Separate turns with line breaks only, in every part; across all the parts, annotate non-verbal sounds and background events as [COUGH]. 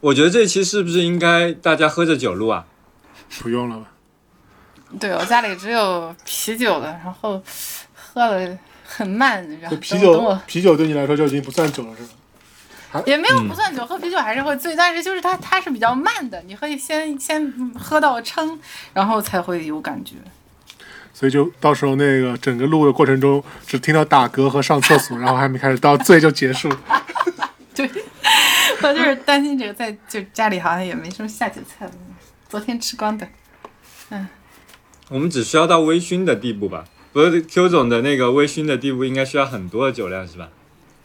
我觉得这期是不是应该大家喝着酒录啊？
不用了吧？
对我家里只有啤酒的，然后喝的很慢，然后
啤酒啤酒对你来说就已经不算酒了，是吧？
也没有不算酒，喝啤酒还是会醉，但是就是它它是比较慢的，你可以先先喝到撑，然后才会有感觉。
所以就到时候那个整个录的过程中，只听到打嗝和上厕所，然后还没开始到醉就结束。[LAUGHS]
对，[LAUGHS] 我就是担心这个，在就家里好像也没什么下酒菜了，昨天吃光的。
嗯我们只需要到微醺的地步吧？不是 Q 总的那个微醺的地步，应该需要很多的酒量是吧？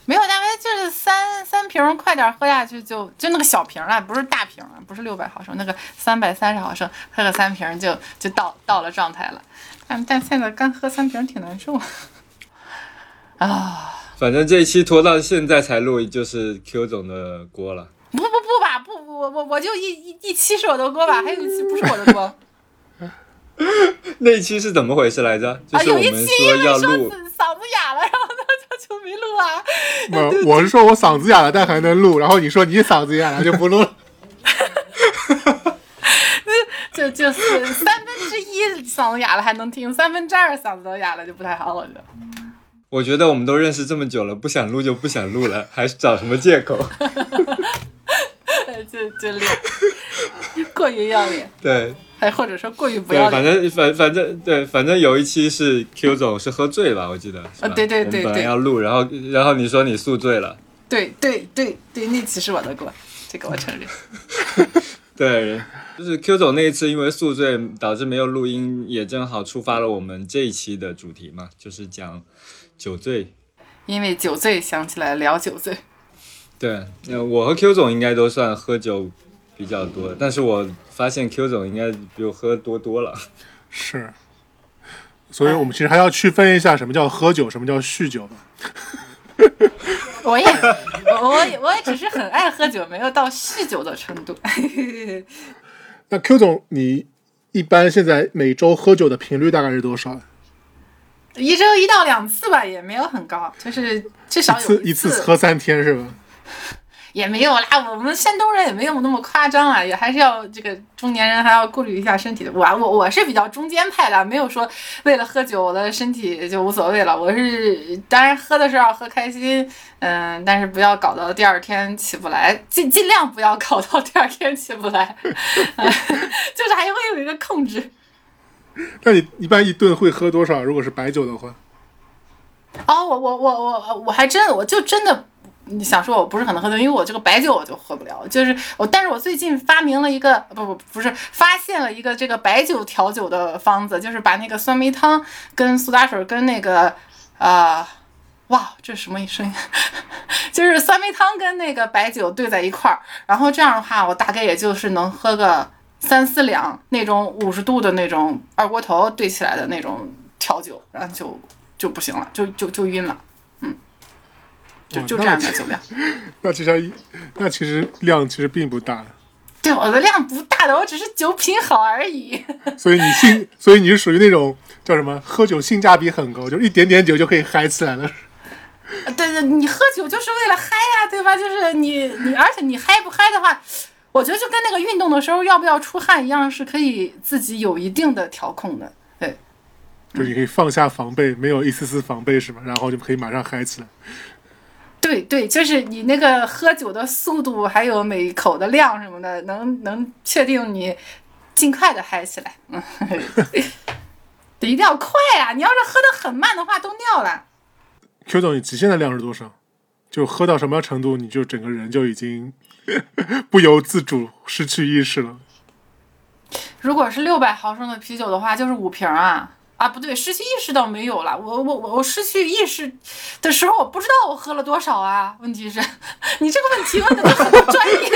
没有，大概就是三三瓶，快点喝下去就就那个小瓶儿啊，不是大瓶儿啊，不是六百毫升，那个三百三十毫升，喝个三瓶就就到到了状态了。但但现在干喝三瓶挺难受 [LAUGHS] 啊。
反正这一期拖到现在才录，就是 Q 总的锅了。
不不不吧，不不我我我就一一一期是我的锅吧，还有一期不是我的锅 [LAUGHS]
那一期是怎么回事来着？就
啊。
是我们
有一期因为
要
说
录，
嗓子哑了，然后他 [LAUGHS] 就就没录啊。
我我是说我嗓子哑了，但还能录，然后你说你嗓子哑了就不录了。
就就是三分之一嗓子哑了还能听，三分之二嗓子都哑了就不太好，我觉得。
我觉得我们都认识这么久了，不想录就不想录了，还找什么借口？[LAUGHS]
就就脸过于要脸，
对
还或者说过于不，要脸。
反正反反正对，反正有一期是 Q 总是喝醉了，我记得。
啊对对对对
要录，然后然后你说你宿醉了，
对对对对，那期是我的锅，这个我承认。[LAUGHS]
对，就是 Q 总那一次因为宿醉导致没有录音，也正好触发了我们这一期的主题嘛，就是讲酒醉。
因为酒醉想起来聊酒醉，
对，呃，我和 Q 总应该都算喝酒比较多，但是我发现 Q 总应该比我喝多多了。[LAUGHS]
是，所以我们其实还要区分一下什么叫喝酒，什么叫酗酒吧。
我也我我也我也只是很爱喝酒，没有到酗酒的程度。
那 Q 总，你一般现在每周喝酒的频率大概是多少？
一周一到两次吧，也没有很高，就是至少有
一次一次喝三天是吧？
也没有啦，我们山东人也没有那么夸张啊，也还是要这个中年人还要顾虑一下身体的。我我我是比较中间派的，没有说为了喝酒我的身体就无所谓了。我是当然喝的时候要喝开心，嗯，但是不要搞到第二天起不来，尽尽量不要搞到第二天起不来 [LAUGHS] [LAUGHS] 就是还会有一个控制。[LAUGHS]
那你一般一顿会喝多少？如果是白酒的话，
哦，我我我我我还真我就真的，你想说我不是很能喝醉，因为我这个白酒我就喝不了，就是我，但是我最近发明了一个不不不是发现了一个这个白酒调酒的方子，就是把那个酸梅汤跟苏打水跟那个呃。哇，这是什么声音？[LAUGHS] 就是酸梅汤跟那个白酒兑在一块儿，然后这样的话，我大概也就是能喝个三四两那种五十度的那种二锅头兑起来的那种调酒，然后就就不行了，就就就晕了，就就这样的酒量。[LAUGHS]
那其实那其实量其实并不大，
对，我的量不大的，我只是酒品好而已。[LAUGHS]
所以你性，所以你是属于那种叫什么？喝酒性价比很高，就一点点酒就可以嗨起来了。[LAUGHS]
对对，你喝酒就是为了嗨呀、对吧？就是你你，而且你嗨不嗨的话，我觉得就跟那个运动的时候要不要出汗一样，是可以自己有一定的调控的。对，
就你可以放下防备，没有一丝丝防备是吧？然后就可以马上嗨起来。
对对，就是你那个喝酒的速度，还有每口的量什么的，能能确定你尽快的嗨起来。嗯，得 [LAUGHS] 一定要快啊、你要是喝的很慢的话，都尿了。
Q 总，你极限的量是多少？就喝到什么程度，你就整个人就已经 [LAUGHS] 不由自主失去意识了。
如果是六百毫升的啤酒的话，就是五瓶啊啊，不对，失去意识倒没有了。我我我我失去意识的时候，我不知道我喝了多少啊。问题是，你这个问题问的就很不专业。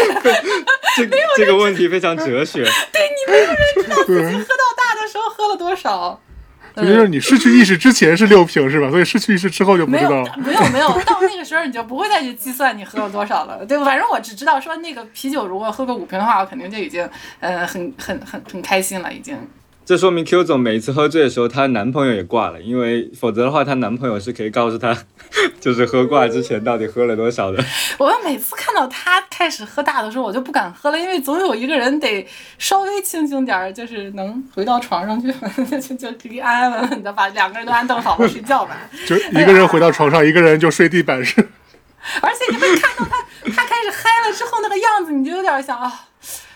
这这个问题非常哲学。[LAUGHS]
对你没有人知道自己，
喝到大的时候喝了多少？[LAUGHS]
也就是你失去意识之前是六瓶是吧？所以失去意识之后就不
没有
知道了。
没有没有，到那个时候你就不会再去计算你喝了多少了，对吧？反正我只知道说那个啤酒如果喝个五瓶的话，我肯定就已经呃很很很很开心了，已经
这说明 Q 总每一次喝醉的时候，她男朋友也挂了，因为否则的话，她男朋友是可以告诉她，[LAUGHS] 就是喝挂之前到底喝了多少的。
我每次看到她开始喝大的时候，我就不敢喝了，因为总有一个人得稍微清醒点儿，就是能回到床上去，[LAUGHS] 就就可以安安稳稳的把两个人都安顿好了睡觉吧。
就一个人回到床上，一个人就睡地板上。[LAUGHS]
而且你会看到他，他开始嗨了之后那个样子，你就有点想啊，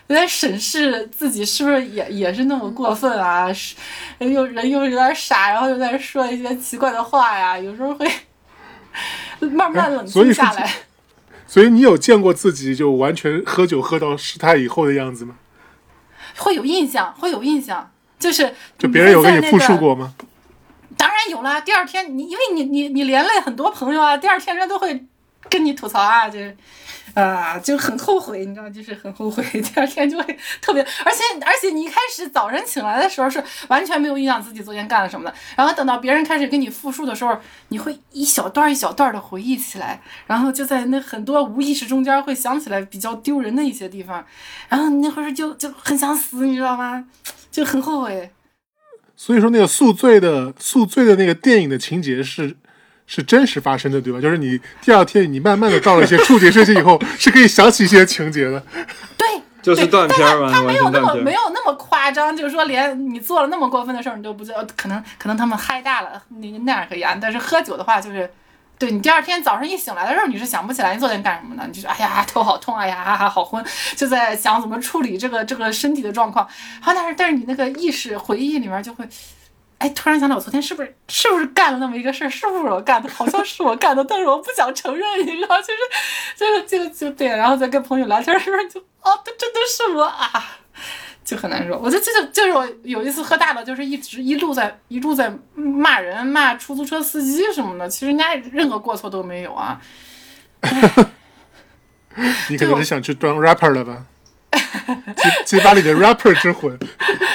有点审视自己是不是也也是那么过分啊，是又人又有点傻，然后又在说一些奇怪的话呀，有时候会 [LAUGHS] 慢慢冷静下来。
所以你有见过自己就完全喝酒喝到失态以后的样子吗？
会有印象，会有印象，就是
就别人有跟你复述过吗？
当然有啦，第二天你因为你你你连累很多朋友啊，第二天人家都会跟你吐槽啊，就是啊、就很后悔，你知道，就是很后悔，[LAUGHS] 第二天就会特别，而且而且你一开始早晨醒来的时候是完全没有印象自己昨天干了什么的，然后等到别人开始跟你复述的时候，你会一小段一小段的回忆起来，然后就在那很多无意识中间会想起来比较丢人的一些地方，然后那会儿就就很想死，你知道吗？就很后悔。
所以说那个宿醉的宿醉的那个电影的情节是是真实发生的，对吧？就是你第二天你慢慢的到了一些触觉设计以后，是可以想起一些情节的。
对，[LAUGHS]
就是断片儿吗？
他没有那么。没有那么夸张，就是说连你做了那么过分的事儿你都不知道，可能可能他们嗨大了，那那样可以啊。但是喝酒的话，就是对你第二天早上一醒来的时候，你是想不起来你昨天干什么的，你就说哎呀头好痛，哎呀哈哈好昏，就在想怎么处理这个这个身体的状况。好，但是但是你那个意识回忆里面就会。哎，突然想到，我昨天是不是是不是干了那么一个事儿？是不是我干的？好像是我干的，[LAUGHS] 但是我不想承认，你知道，就是，就是，就就对，然后再跟朋友聊天的时候就，哦，这真的是我啊，就很难受。我就这就就是我有一次喝大了，就是一直一路在一路在骂人，骂出租车司机什么的，其实人家任何过错都没有啊。[LAUGHS]
你可能是想去当 rapper 了吧？激激发你的 rapper 之魂。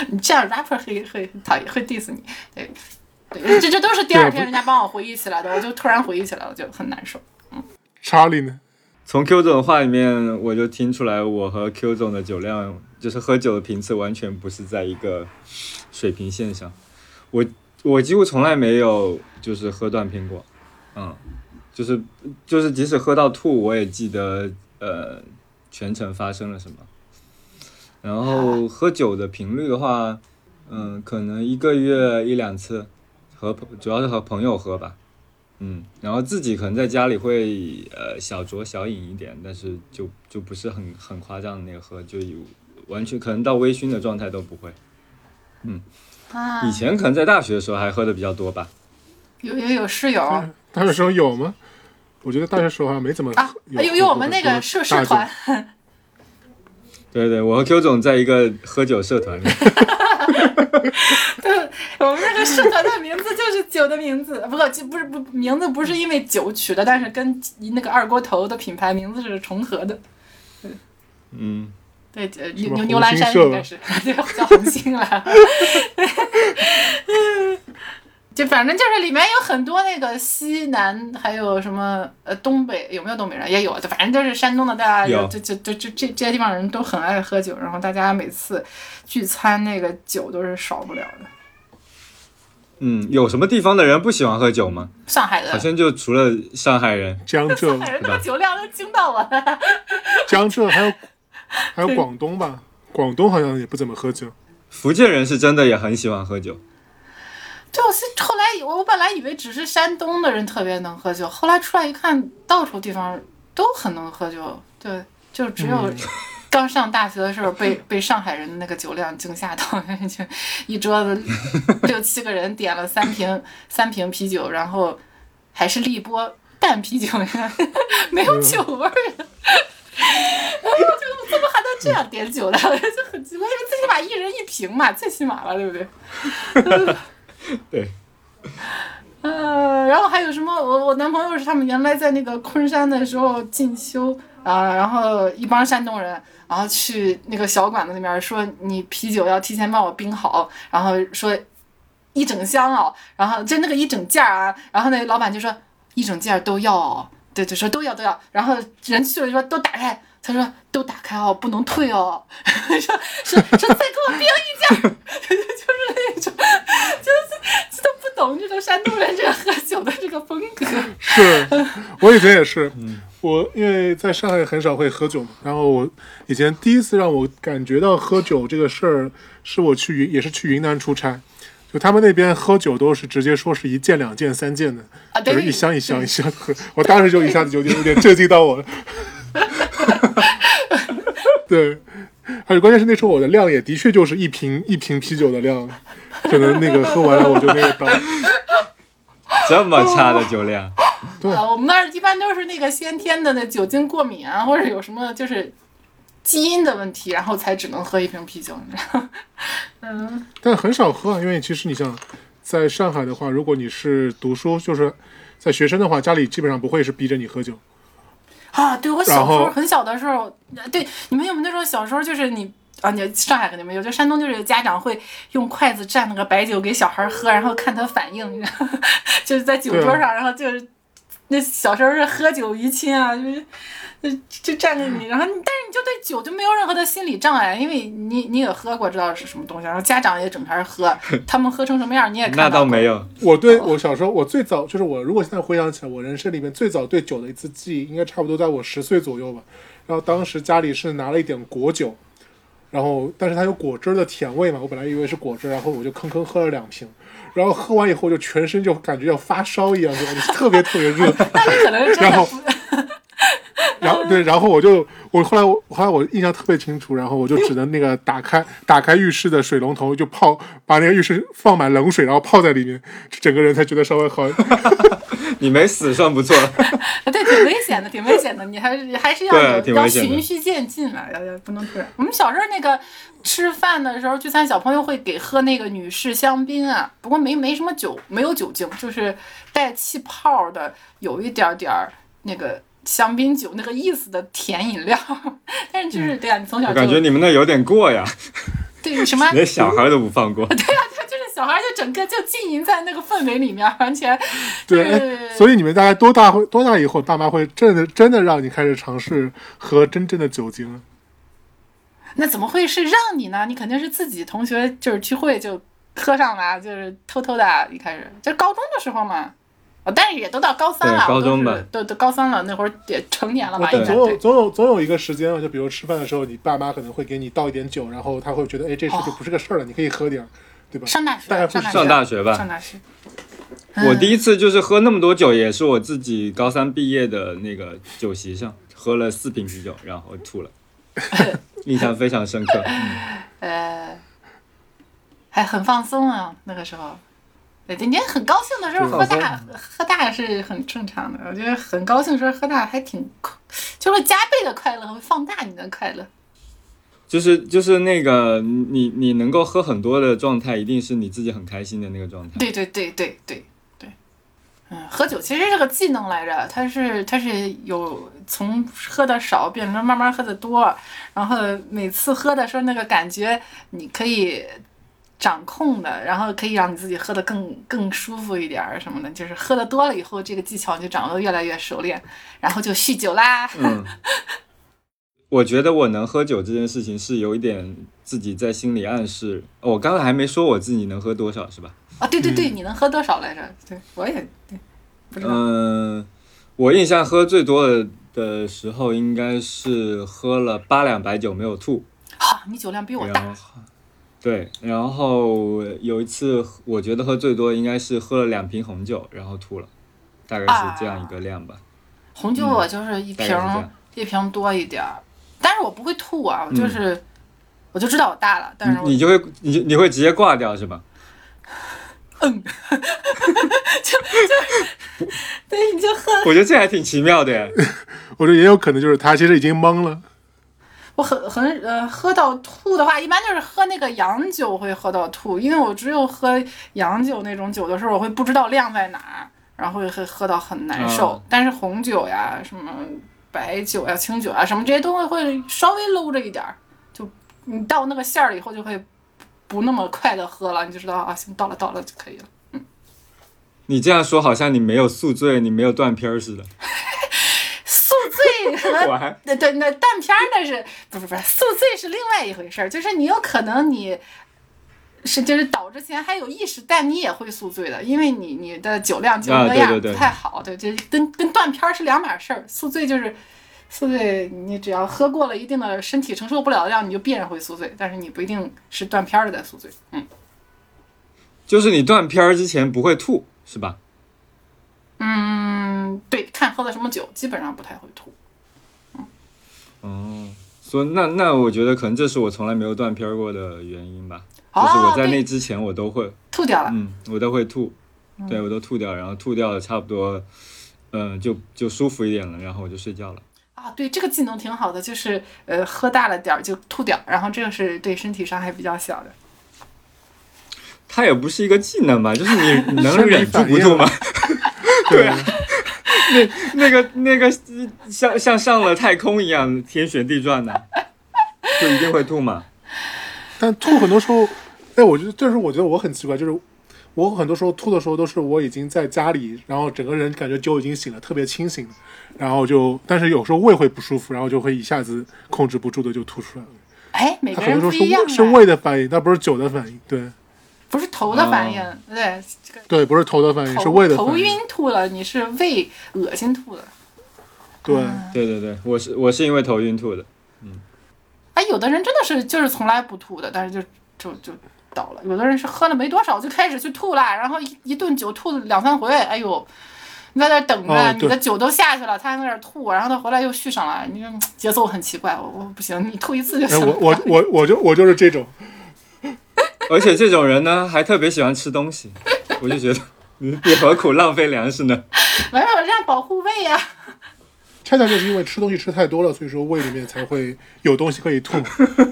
你 [LAUGHS] 这样 rapper 会会很讨厌，会 diss 你。对，对，这这都是第二天人家帮我回忆起来的，我就突然回忆起来我，就很难受。
嗯，查理呢？
从 Q 总的话里面，我就听出来，我和 Q 总的酒量，就是喝酒的频次完全不是在一个水平线上。我我几乎从来没有就是喝断片过，嗯，就是就是即使喝到吐，我也记得呃全程发生了什么。然后喝酒的频率的话，嗯，可能一个月一两次，和朋主要是和朋友喝吧。嗯，然后自己可能在家里会呃小酌小饮一点，但是就就不是很很夸张的那个喝，就有完全可能到微醺的状态都不会。
啊，
以前可能在大学的时候还喝的比较多吧。
有有有室友
大学时候有吗？我觉得大学时候好像没怎么
啊，有有我们那个社社团，
对对，我和 Q 总在一个喝酒社团里，
对，我们那个社团的名字就是酒的名字，不过就不是不名字不是因为酒取的，但是跟那个二锅头的品牌名字是重合的。
嗯，
对，呃牛
么
牛牛栏山应该是，对，叫红星了。[LAUGHS] 就反正就是里面有很多那个西南，还有什么呃东北有没有东北人也有，就反正就是山东的，大家
有
就就就就这这些地方人都很爱喝酒，然后大家每次聚餐那个酒都是少不了的。
嗯，有什么地方的人不喜欢喝酒吗？
上海的
好像就除了上海人，
江浙、
上海人那个酒量都惊到我了。[LAUGHS]
江浙还有还有广东吧，广东好像也不怎么喝酒。
福建人是真的也很喜欢喝酒。
对，我是后来我我本来以为只是山东的人特别能喝酒，后来出来一看，到处地方都很能喝酒。对，就只有 [LAUGHS] 刚上大学的时候被被上海人的那个酒量惊吓到，就一桌子 [LAUGHS] 六七个人点了三瓶三瓶啤酒，然后还是立波淡啤酒，[LAUGHS] 没有酒味儿的。然后就怎么还能这样点酒呢？就很奇怪，因为最起码一人一瓶嘛，最起码了，对不对？[LAUGHS]
对，
呃，然后还有什么？我我男朋友是他们原来在那个昆山的时候进修啊、然后一帮山东人，然后去那个小馆子那边说你啤酒要提前帮我冰好，然后说一整箱哦，然后就那个一整件啊，然后那老板就说一整件都要哦，对对，说都要都要，然后人去了就说都打开。他说：“都打开哦，不能退哦。[LAUGHS] 说”说说再给我冰一件儿，就是都不懂这个山东人这个喝酒的这个风格。[LAUGHS]
是。我以前也是，我因为在上海很少会喝酒嘛，然后我以前第一次让我感觉到喝酒这个事儿，是我去云也是去云南出差，就他们那边喝酒都是直接说是一件、两件、三件的，
啊，
就是一箱一箱一箱喝，我当时就一下子就有点有点震惊到我了。[LAUGHS] 对，而且关键是那时候我的量也的确就是一瓶一瓶啤酒的量，可能那个喝完了我就那个倒。[LAUGHS]
这么差的酒量，
对
啊，我们那儿一般都是那个先天的那酒精过敏啊，或者有什么就是基因的问题，然后才只能喝一瓶啤酒，你知道吗？[LAUGHS] 嗯，
但很少喝啊，因为其实你像，在上海的话，如果你是读书，就是在学生的话，家里基本上不会是逼着你喝酒。
啊，对我小时候很小的时候，呃对你们有没有那时候小时候就是你啊，你上海肯定没有，就山东就是家长会用筷子蘸那个白酒给小孩喝，然后看他反应，你知道吗就是在酒桌上，然后就是那小时候是喝酒怡亲啊，就是。就就蘸着你，然后，但是你就对酒就没有任何的心理障碍，因为你你也喝过，知道是什么东西，然后家长也整天喝，[LAUGHS] 他们喝成什么样你也看到
那倒
过
没有。
我对我小时候，我最早就是我，如果现在回想起来，我人生里面最早对酒的一次记忆，应该差不多在我十岁左右吧。然后当时家里是拿了一点果酒，然后但是它有果汁的甜味嘛，我本来以为是果汁，然后我就吭吭喝了两瓶，然后喝完以后就全身就感觉要发烧一样，就 [LAUGHS] 感觉特别特别热。[LAUGHS] 然后 [LAUGHS] 然后对，然后我就我后来我后来我印象特别清楚，然后我就只能那个打开打开浴室的水龙头，就泡把那个浴室放满冷水，然后泡在里面，整个人才觉得稍微好。
你没死算不错。[LAUGHS]
对，挺危险的，挺危险的。你还是还是要要循序渐进了，要要不能突然。我们小时候那个吃饭的时候聚餐，小朋友会给喝那个女士香槟啊，不过没没什么酒，没有酒精，就是带气泡的，有一点点儿那个香槟酒那个意思的甜饮料。[LAUGHS] 但是就是对啊，你从小就
感觉你们那有点过呀，
对什么 [LAUGHS]
连小孩都不放过。
就是小孩就整个就浸淫在那个氛围里面，完全 [LAUGHS]
对，所以你们大概多大会多大以后，爸妈会真的真的让你开始尝试喝真正的酒精？
那怎么会是让你呢？你肯定是自己同学就是聚会就喝上了，就是偷偷的。一开始就是高中的时候嘛，哦，但是也都到高三了，
高中
我都
吧
都都高三了，那会儿也成年了吧？
总有总有总有一个时间啊，就比如吃饭的时候，你爸妈可能会给你倒一点酒，然后他会觉得，哎，这事就不是个事儿了，你可以喝点儿，对吧？
上大学，
大概会
上大学，
上大学吧
上大学。
我第
一
一次就是喝那么多酒，也是我自己高三毕业的那个酒席上喝了四瓶啤酒，然后吐了，[LAUGHS] 印象非常深刻。
呃，还很放松啊，那个时候。对，你很高兴的时候喝大，喝大是很正常的。我觉得很高兴的时候喝大还挺，就会加倍的快乐，会放大你的快乐。
就是就是那个你你能够喝很多的状态，一定是你自己很开心的那个状态。
对对对对对对，嗯，喝酒其实是个技能来着，它是它是有从喝的少变成慢慢喝的多，然后每次喝的时候那个感觉你可以掌控的，然后可以让你自己喝的更更舒服一点儿什么的，就是喝的多了以后，这个技巧就掌握的越来越熟练，然后就酗酒啦。
嗯，[LAUGHS] 我觉得我能喝酒这件事情是有一点自己在心里暗示。哦我刚才还没说我自己能喝多少，是吧？
啊，对对对，你能喝多少来着？对我也对，不知道。
嗯，我印象喝最多的的时候应该是喝了八两白酒没有吐，
好、你酒量比我大。
对，然后有一次我觉得喝最多应该是喝了两瓶红酒，然后吐了，大概是这样一个量吧。
红酒我就是一瓶、一瓶多一点儿，但是我不会吐啊，我就是、我就知道我大了，但是
你你就会你就你会直接挂掉是吧？
嗯，[LAUGHS] 就 [LAUGHS] 对你就喝，
我觉得这还挺奇妙的呀。[LAUGHS]
我觉得也有可能就是他其实已经懵了。
我很很呃喝到吐的话，一般就是喝那个洋酒会喝到吐，因为我只有喝洋酒那种酒的时候，我会不知道量在哪儿，然后会会喝到很难受。
嗯
但是红酒呀、什么白酒呀、清酒啊，什么这些都会会稍微搂着一点儿，就你到那个馅儿了以后就会不那么快的喝了，你就知道啊，行，到了到了就可以了。
你这样说好像你没有宿醉，你没有断片儿似的。[LAUGHS]
宿醉和 [LAUGHS] 对对，那断片儿那是不是不是宿醉是另外一回事儿，就是你有可能你是就是倒之前还有意识，但你也会宿醉的，因为你你的酒量酒
啊
格样
对对对
不太好，对，这跟跟断片儿是两码事儿。宿醉就是宿醉，你只要喝过了一定的身体承受不了的量，你就必然会宿醉，但是你不一定是断片儿了再宿醉。嗯
就是你断片儿之前不会吐，是吧？
嗯，对，看喝的什么酒，基本上不太会吐。
哦，所以那那我觉得可能这是我从来没有断片儿过的原因吧。就
哦
是我在那之前我都会，
吐掉了。
嗯，我都会吐，对我都吐掉，然后吐掉了差不多，嗯，就就舒服一点了，然后我就睡觉了。
啊，对，这个技能挺好的，就是呃喝大了点儿就吐掉，然后这个是对身体伤害比较小的。
它也不是一个技能吧，就是你 [LAUGHS] 能忍住不吐吗？[LAUGHS]
对啊，[LAUGHS] [LAUGHS]
那 [LAUGHS] 那个那个像像上了太空一样天旋地转的，就一定会吐嘛。
但吐很多时候，哎，我觉得这是我觉得我很奇怪，就是我很多时候吐的时候都是我已经在家里，然后整个人感觉酒已经醒了，特别清醒，然后就，但是有时候胃会不舒服，然后就会一下子控制不住的就吐出来了。
哎，每
它
个人
很多时候
不一样
是胃是胃的反应，那不是酒的反应。对
不是头的反应，
哦
对，这个
对，不是头的反应，是
头
胃的反应。
头晕吐了，你是胃恶心吐的。
对，
对对对，我是我是因为头晕吐的。
嗯哎，有的人真的是就是从来不吐的，但是就就就倒了。有的人是喝了没多少就开始去吐了，然后一一顿酒吐两三回，哎呦，你在那等着，
哦
你的酒都下去了，他还在那吐，然后他回来又续上了，你这节奏很奇怪，我我不行，你吐一次就
哎，
行了。
我我我我就我就是这种，[LAUGHS]
而且这种人呢，还特别喜欢吃东西，[LAUGHS] 我就觉得你你何苦浪费粮食呢？[LAUGHS]
没有这样保护胃呀、
恰恰就是因为吃东西吃太多了，所以说胃里面才会有东西可以吐，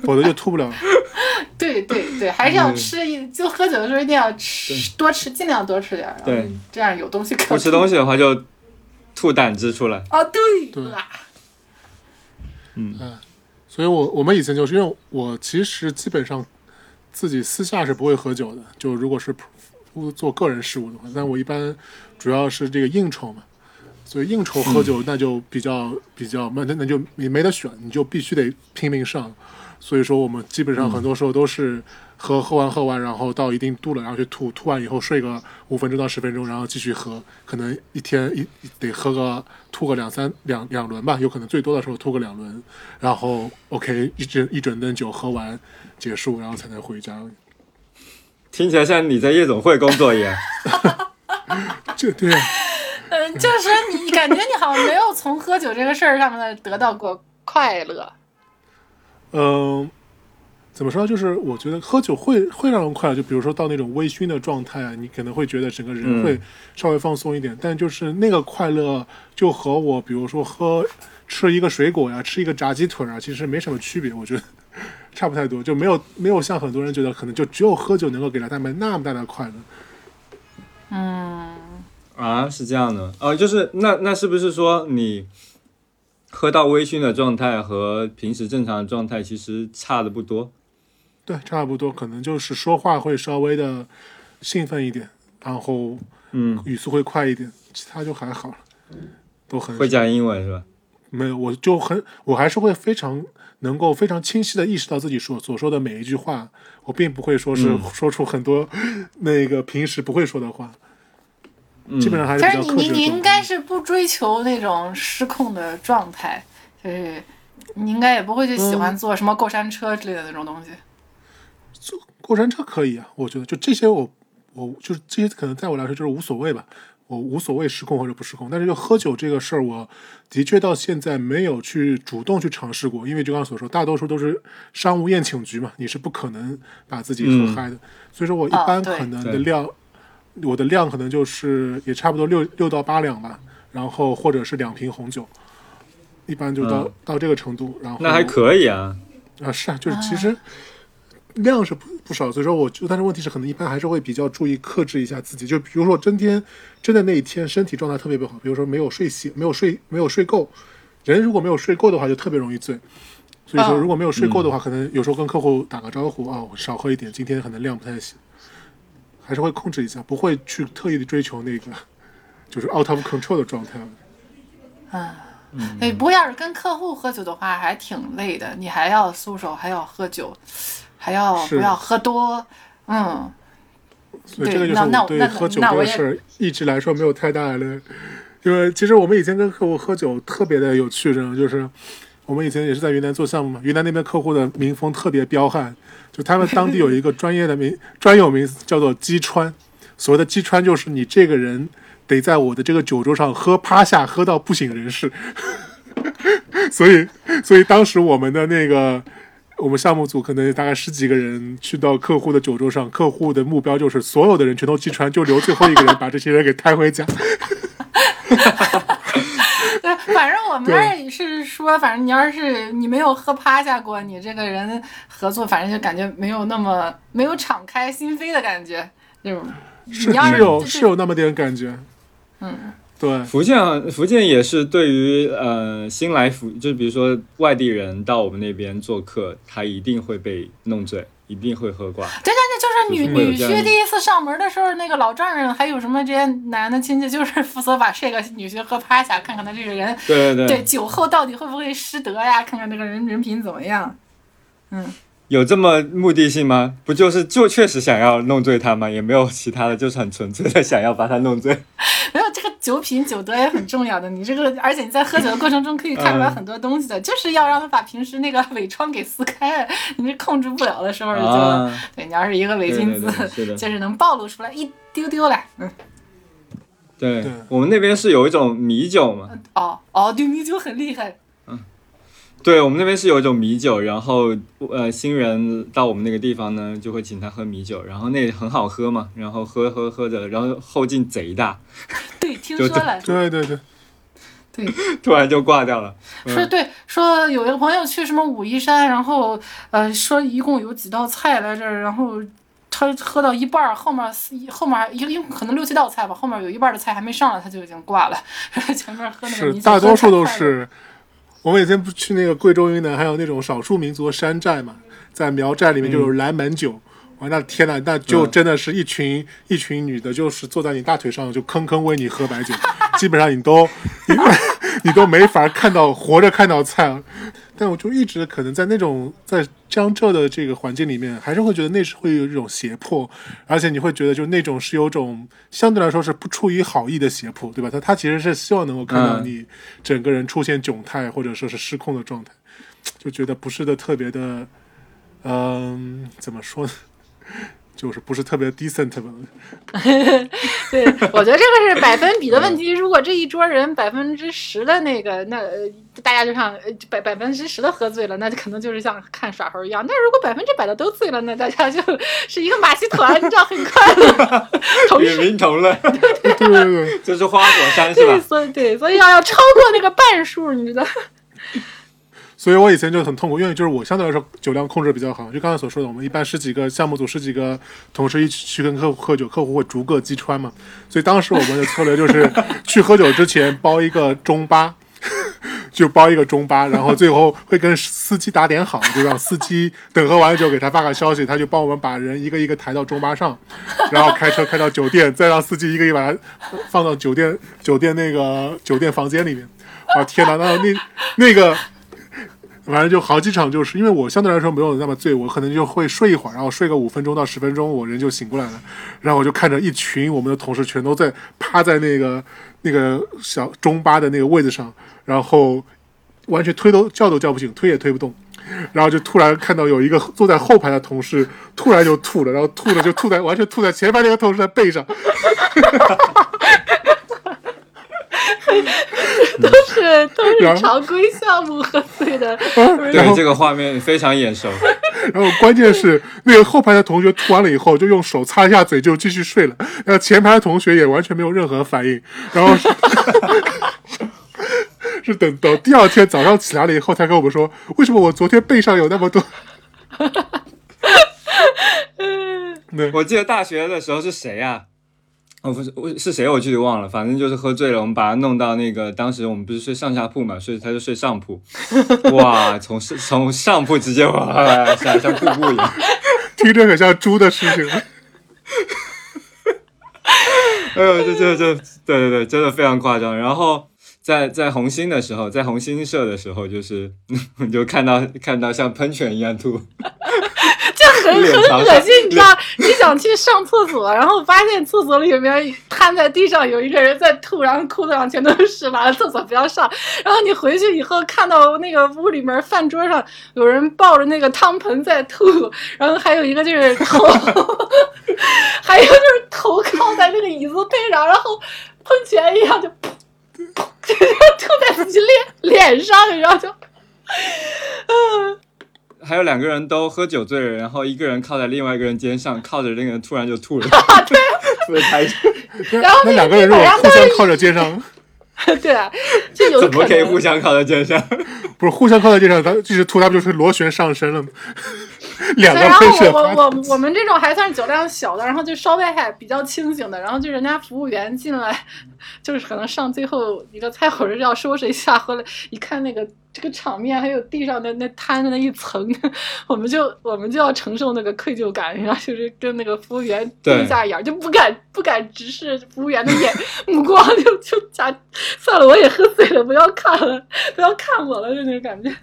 否则就吐不了。
对对对，还是要吃一，就喝酒的时候一定要吃多吃，尽量多吃点儿，
对。
这样有东西可
不吃东西的话就吐胆汁出来。
哦，对，
对。
啊
所以我我们以前就是因为我其实基本上自己私下是不会喝酒的，就如果是不做个人事务的话，但我一般主要是这个应酬嘛，所以应酬喝酒那就比较、比较慢那那就你没得选，你就必须得拼命上。所以说我们基本上很多时候都是喝喝完喝完，然后到一定度了，然后去吐，吐完以后睡个五分钟到十分钟，然后继续喝，可能一天一一得喝个吐个两三两两轮吧，有可能最多的时候吐个两轮，然后 OK 一整一整顿酒喝完结束，然后才能回家。
听起来像你在夜总会工作一样。[LAUGHS]
这对啊，
嗯，就是你感觉你好像没有从喝酒这个事儿上面得到过快乐。
嗯、怎么说？就是我觉得喝酒会会让人快乐，就比如说到那种微醺的状态啊，你可能会觉得整个人
嗯
会稍微放松一点，但就是那个快乐就和我比如说喝吃一个水果呀，吃一个炸鸡腿啊，其实没什么区别，我觉得 [LAUGHS] 差不太多，就没有没有像很多人觉得可能就只有喝酒能够给他带来那么大的快乐。
嗯，
啊，是这样的，呃，就是那那是不是说你喝到微醺的状态和平时正常的状态其实差的不多？
对，差不多，可能就是说话会稍微的兴奋一点，然后
嗯，
语速会快一点，其他就还好了，都很
会讲英文是吧？
没有，我就很，我还是会非常能够非常清晰的意识到自己所所说的每一句话，我并不会说是
嗯
说出很多那个平时不会说的话，
嗯
基本上还是
但是你
比较克制的
你你应该。是不追求那种失控的状态，就是你应该也不会去喜欢坐什么过山车之类的那种东西。
过山车可以啊，我觉得就这些我我就是这些可能在我来说就是无所谓吧，我无所谓失控或者不失控，但是就喝酒这个事儿，我的确到现在没有去主动去尝试过，因为就刚刚所说，大多数都是商务宴请局嘛，你是不可能把自己喝
嗯
嗨的，所以说我一般可能的
对
量，我的量可能就是也差不多六六到八两吧，然后或者是两瓶红酒。一般就到、
嗯
到这个程度，然后
那还可以啊。
啊，是啊，就是其实量是不不少，所以说我就，但是问题是，可能一般还是会比较注意克制一下自己。就比如说真天真的那一天身体状态特别不好，比如说没有睡醒，没有睡没有睡够，人如果没有睡够的话，就特别容易醉。所以说，
嗯
如果没有睡够的话，可能有时候跟客户打个招呼啊，我少喝一点，今天可能量不太行，还是会控制一下，不会去特意的追求那个就是 out of control 的状态。
对，不过要是跟客户喝酒的话，还挺累的。你还要苏手，还要喝酒，还要不要喝多。嗯，
所以这个就是我对喝酒这个事儿一直来说没有太大的，因为其实我们以前跟客户喝酒特别的有趣，这种就是我们以前也是在云南做项目嘛，云南那边客户的民风特别彪悍，就他们当地有一个专业的名专有名词叫做击穿，所谓的击穿就是你这个人得在我的这个酒桌上喝趴下，喝到不省人事。[LAUGHS] 所以，所以当时我们的那个我们项目组可能大概十几个人去到客户的酒桌上，客户的目标就是所有的人全都击穿，就留最后一个人把这些人给抬回家。[LAUGHS]
对，反正我们那儿也是说，反正你要是你没有喝趴下过，你这个人合作，反正就感觉没有那么没有敞开心扉的感觉，这种。
是是有
是
有那么点感觉，
嗯，
对，
福建啊福建也是对于呃新来福，就比如说外地人到我们那边做客，他一定会被弄醉，一定会喝挂。
对对对，就是女女婿第一次上门的时候，那个老丈人还有什么这些男的亲戚，就是负责把这个女婿喝趴下，看看他这个人
对对
对酒后到底会不会失德呀，看看这个人人品怎么样。嗯，
有这么目的性吗？不就是就确实想要弄醉他吗？也没有其他的，就是很纯粹的想要把他弄醉。[LAUGHS]
没有这个酒品酒德也很重要的，你这个而且你在喝酒的过程中可以看出来
嗯
很多东西的，就是要让他把平时那个伪装给撕开，你这控制不了的时候就，
啊，
对你要是一个伪君子，
对对对是的
就是能暴露出来一丢丢来，嗯，
对
对
我们那边是有一种米酒嘛，
哦哦，对米酒很厉害，
对我们那边是有一种米酒，然后呃新人到我们那个地方呢，就会请他喝米酒，然后那很好喝嘛，然后喝喝喝着，然后后劲贼大，[LAUGHS]
对，听
就
说了，
对对对，
对。
突然就挂掉了。
说对，说有一个朋友去什么武夷山，然后呃说一共有几道菜来着，然后他喝到一半儿，后面四后面一一共可能六七道菜吧，后面有一半的菜还没上来，他就已经挂了。前面喝那个
是
米酒
大多数都是。我们以前不去那个贵州云南，还有那种少数民族的山寨嘛，在苗寨里面就有拦门酒。我，那天呐，那就
嗯
真的是一群、一群女的，就是坐在你大腿上，就坑坑喂你喝白酒，基本上你都你 [LAUGHS] 你都没法看到活着看到菜。但我就一直可能在那种在江浙的这个环境里面，还是会觉得那是会有一种胁迫，而且你会觉得就那种是有种相对来说是不出于好意的胁迫，对吧？他他其实是希望能够看到
嗯
你整个人出现窘态或者说是失控的状态，就觉得不是的特别的，嗯、怎么说呢？就是不是特别 decent 吧？[LAUGHS]
对，我觉得这个是百分比的问题。如果这一桌人百分之十的那个，那呃大家就像呃百百分之十的喝醉了，那就可能就是像看耍猴一样。但如果百分之百的都醉了，那大家就是一个马戏团，你知道，很快乐，[LAUGHS] 同
与
时。
民同乐，[LAUGHS]
对对对，
这是花果山是
对，
吧？
所以对，所以要要超过那个半数，你知道？
所以我以前就很痛苦，因为就是我相对来说酒量控制比较好。就刚才所说的，我们一般十几个项目组、十几个同事一起去跟客户喝酒，客户会逐个击穿嘛。所以当时我们的策略就是去喝酒之前包一个中巴，就包一个中巴，然后最后会跟司机打点好，就让司机等喝完酒给他发个消息，他就帮我们把人一个一个抬到中巴上，[LAUGHS] 然后开车开到酒店，再让司机一个一个把他放到酒店酒店那个酒店房间里面。哇天哪，那那那个。反正就好几场，就是因为我相对来说没有那么醉，我可能就会睡一会儿，然后睡个五分钟到十分钟，我人就醒过来了。然后我就看着一群我们的同事全都在趴在那个那个小中巴的那个位子上，然后完全推都叫都叫不醒，推也推不动。然后就突然看到有一个坐在后排的同事突然就吐了，然后吐了就吐在完全吐在前排那个同事的背上。[LAUGHS] [LAUGHS]
都是都是常规项目喝醉的，[LAUGHS]
然
对，这个画面非常眼熟。[LAUGHS]
然后关键是那个后排的同学吐完了以后，就用手擦一下嘴就继续睡了。然后前排的同学也完全没有任何反应。然后是是等到第二天早上起来了以后，才跟我们说，为什么我昨天背上有那么多。对，
我记得大学的时候是谁呀、哦，不是，我是谁我具体忘了，反正就是喝醉了，我们把他弄到那个，当时我们不是睡上下铺嘛，所以他就睡上铺，哇，从上从上铺直接哇下来像瀑布一样，[LAUGHS]
听着很像猪的事情。[LAUGHS]
哎呦，这这这，对对对，真的非常夸张。然后在在红星的时候，在红星社的时候，就是 [LAUGHS] 就看到看到像喷泉一样吐，
就很很恶心，你知道？你想去上厕所，然后发现厕所里面瘫在地上有一个人在吐，然后裤子上全都是屎，完了厕所不要上。然后你回去以后看到那个屋里面饭桌上有人抱着那个汤盆在吐，然后还有一个就是头，[LAUGHS] 还有就是头靠在那个椅子背上，然后喷泉一样就噗噗就吐在自己脸脸上，然后就，[LAUGHS] 嗯。
还有两个人都喝酒醉了，然后一个人靠在另外一个人肩上，靠着那个人突然就吐了，[LAUGHS]
对，
特别开心。
然后
那两个人如果互相靠着肩上，[LAUGHS]
对啊，这有
怎么可以互相靠在肩上？[LAUGHS]
不是互相靠在肩上，他就是吐，他不就是螺旋上升了吗？[LAUGHS]
然后我我我我们这种还算是酒量小的，然后就稍微还比较清醒的，然后就人家服务员进来，就是可能上最后一个菜或者是要收拾一下，回来一看那个这个场面，还有地上的那摊的那一层，我们就我们就要承受那个愧疚感，然后就是跟那个服务员
对
对一下眼儿，就不敢不敢直视服务员的眼目光，就就假算了，我也喝醉了，不要看了，不要看我了，就那种感觉。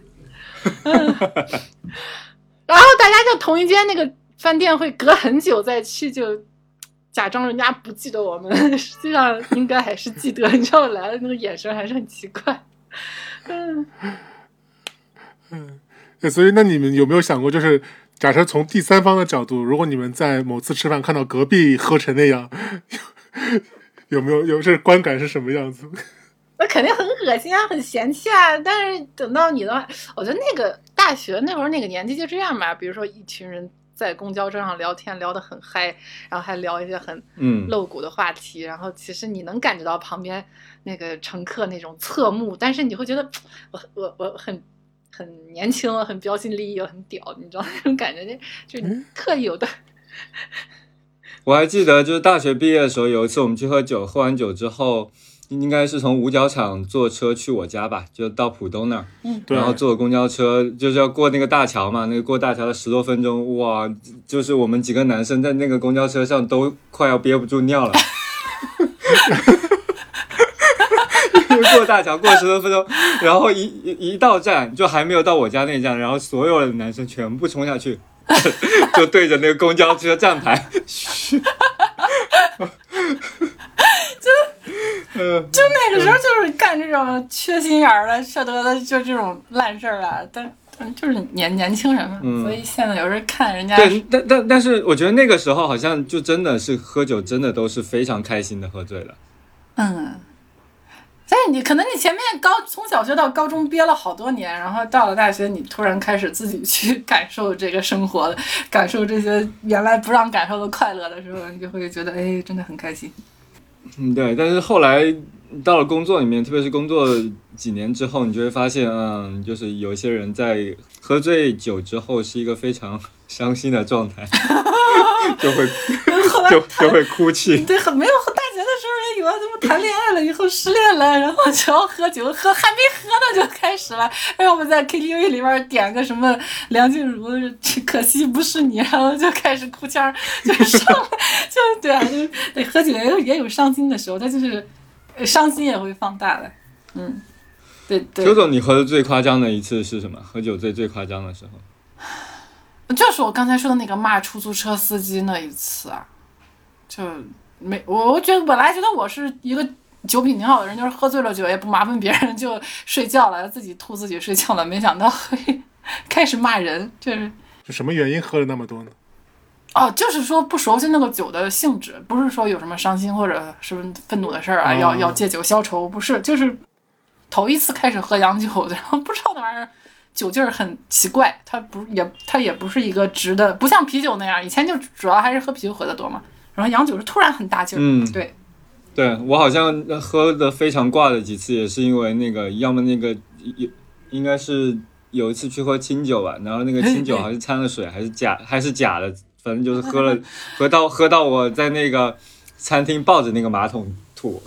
[LAUGHS] 嗯然后大家就同一间那个饭店会隔很久再去，就假装人家不记得我们，[LAUGHS] 实际上应该还是记得。你知道我来的那个眼神还是很奇怪。[LAUGHS] 嗯，
对，所以那你们有没有想过，就是假设从第三方的角度，如果你们在某次吃饭看到隔壁喝成那样，[LAUGHS] 有没有有这观感是什么样子？
那肯定很恶心啊，很嫌弃啊。但是等到你的话，我觉得那个大学那会儿那个年纪就这样吧。比如说一群人在公交车上聊天，聊得很嗨，然后还聊一些很
嗯
露骨的话题，然后其实你能感觉到旁边那个乘客那种侧目，但是你会觉得我我我很很年轻，了很标新立异，我很屌，你知道那种感觉，就就是特有的。
我还记得，就是大学毕业的时候，有一次我们去喝酒，喝完酒之后，应该是从五角场坐车去我家吧，就到浦东那儿，
嗯，
对
然后坐公交车，就是要过那个大桥嘛，那个过大桥的十多分钟，哇，就是我们几个男生在那个公交车上都快要憋不住尿了。[LAUGHS] [LAUGHS] 过大桥过十多分钟，然后一一一到站就还没有到我家那站，然后所有的男生全部冲下去，[LAUGHS] 就对着那个公交车站牌，嘘，嗯，
就那个时候就是干这种缺心眼儿的、缺德的，就这种烂事儿啊。但但就是年年轻人嘛，
嗯
所以现在有时候看人家
对，但但但是我觉得那个时候好像就真的是喝酒，真的都是非常开心的喝醉了。
嗯，但是你可能你前面高从小学到高中憋了好多年，然后到了大学，你突然开始自己去 [LAUGHS] 感受这个生活，感受这些原来不让感受的快乐的时候，你就会觉得哎，真的很开心。
嗯，对。但是后来到了工作里面，特别是工作几年之后，你就会发现，嗯，就是有些人在喝醉酒之后是一个非常伤心的状态，[LAUGHS] 就会就就会哭泣。
对，很没有大学的时候也有啊，怎么谈恋爱了以后失恋了，然后就要喝酒，喝还没喝呢就开始了，让我们在 KTV 里面点个什么梁静茹《可惜不是你》，然后就开始哭腔儿，就上来就对啊，就是对喝酒也有也有伤心的时候，他就是呃伤心也会放大的，嗯，对对
邱，总，你喝的最夸张的一次是什么？喝酒醉最夸张的时候？
就是我刚才说的那个骂出租车司机那一次啊，就没我我觉得本来觉得我是一个酒品挺好的人，就是喝醉了酒也不麻烦别人就睡觉了，自己吐自己睡觉了，没想到会 [LAUGHS] 开始骂人，就是
是什么原因喝了那么多呢？
哦，就是说不熟悉那个酒的性质，不是说有什么伤心或者什么愤怒的事儿啊，
哦
要要借酒消愁，不是，就是头一次开始喝洋酒，然后不知道那玩意儿酒劲儿很奇怪，它不也它也不是一个直的，不像啤酒那样，以前就主要还是喝啤酒喝的多嘛，然后洋酒是突然很大劲儿，
嗯
对，
对我好像喝的非常挂的几次，也是因为那个，要么那个有应该是有一次去喝清酒吧，然后那个清酒还是掺了水，还是假还是假的，反正就是喝了喝到喝到我在那个餐厅抱着那个马桶吐。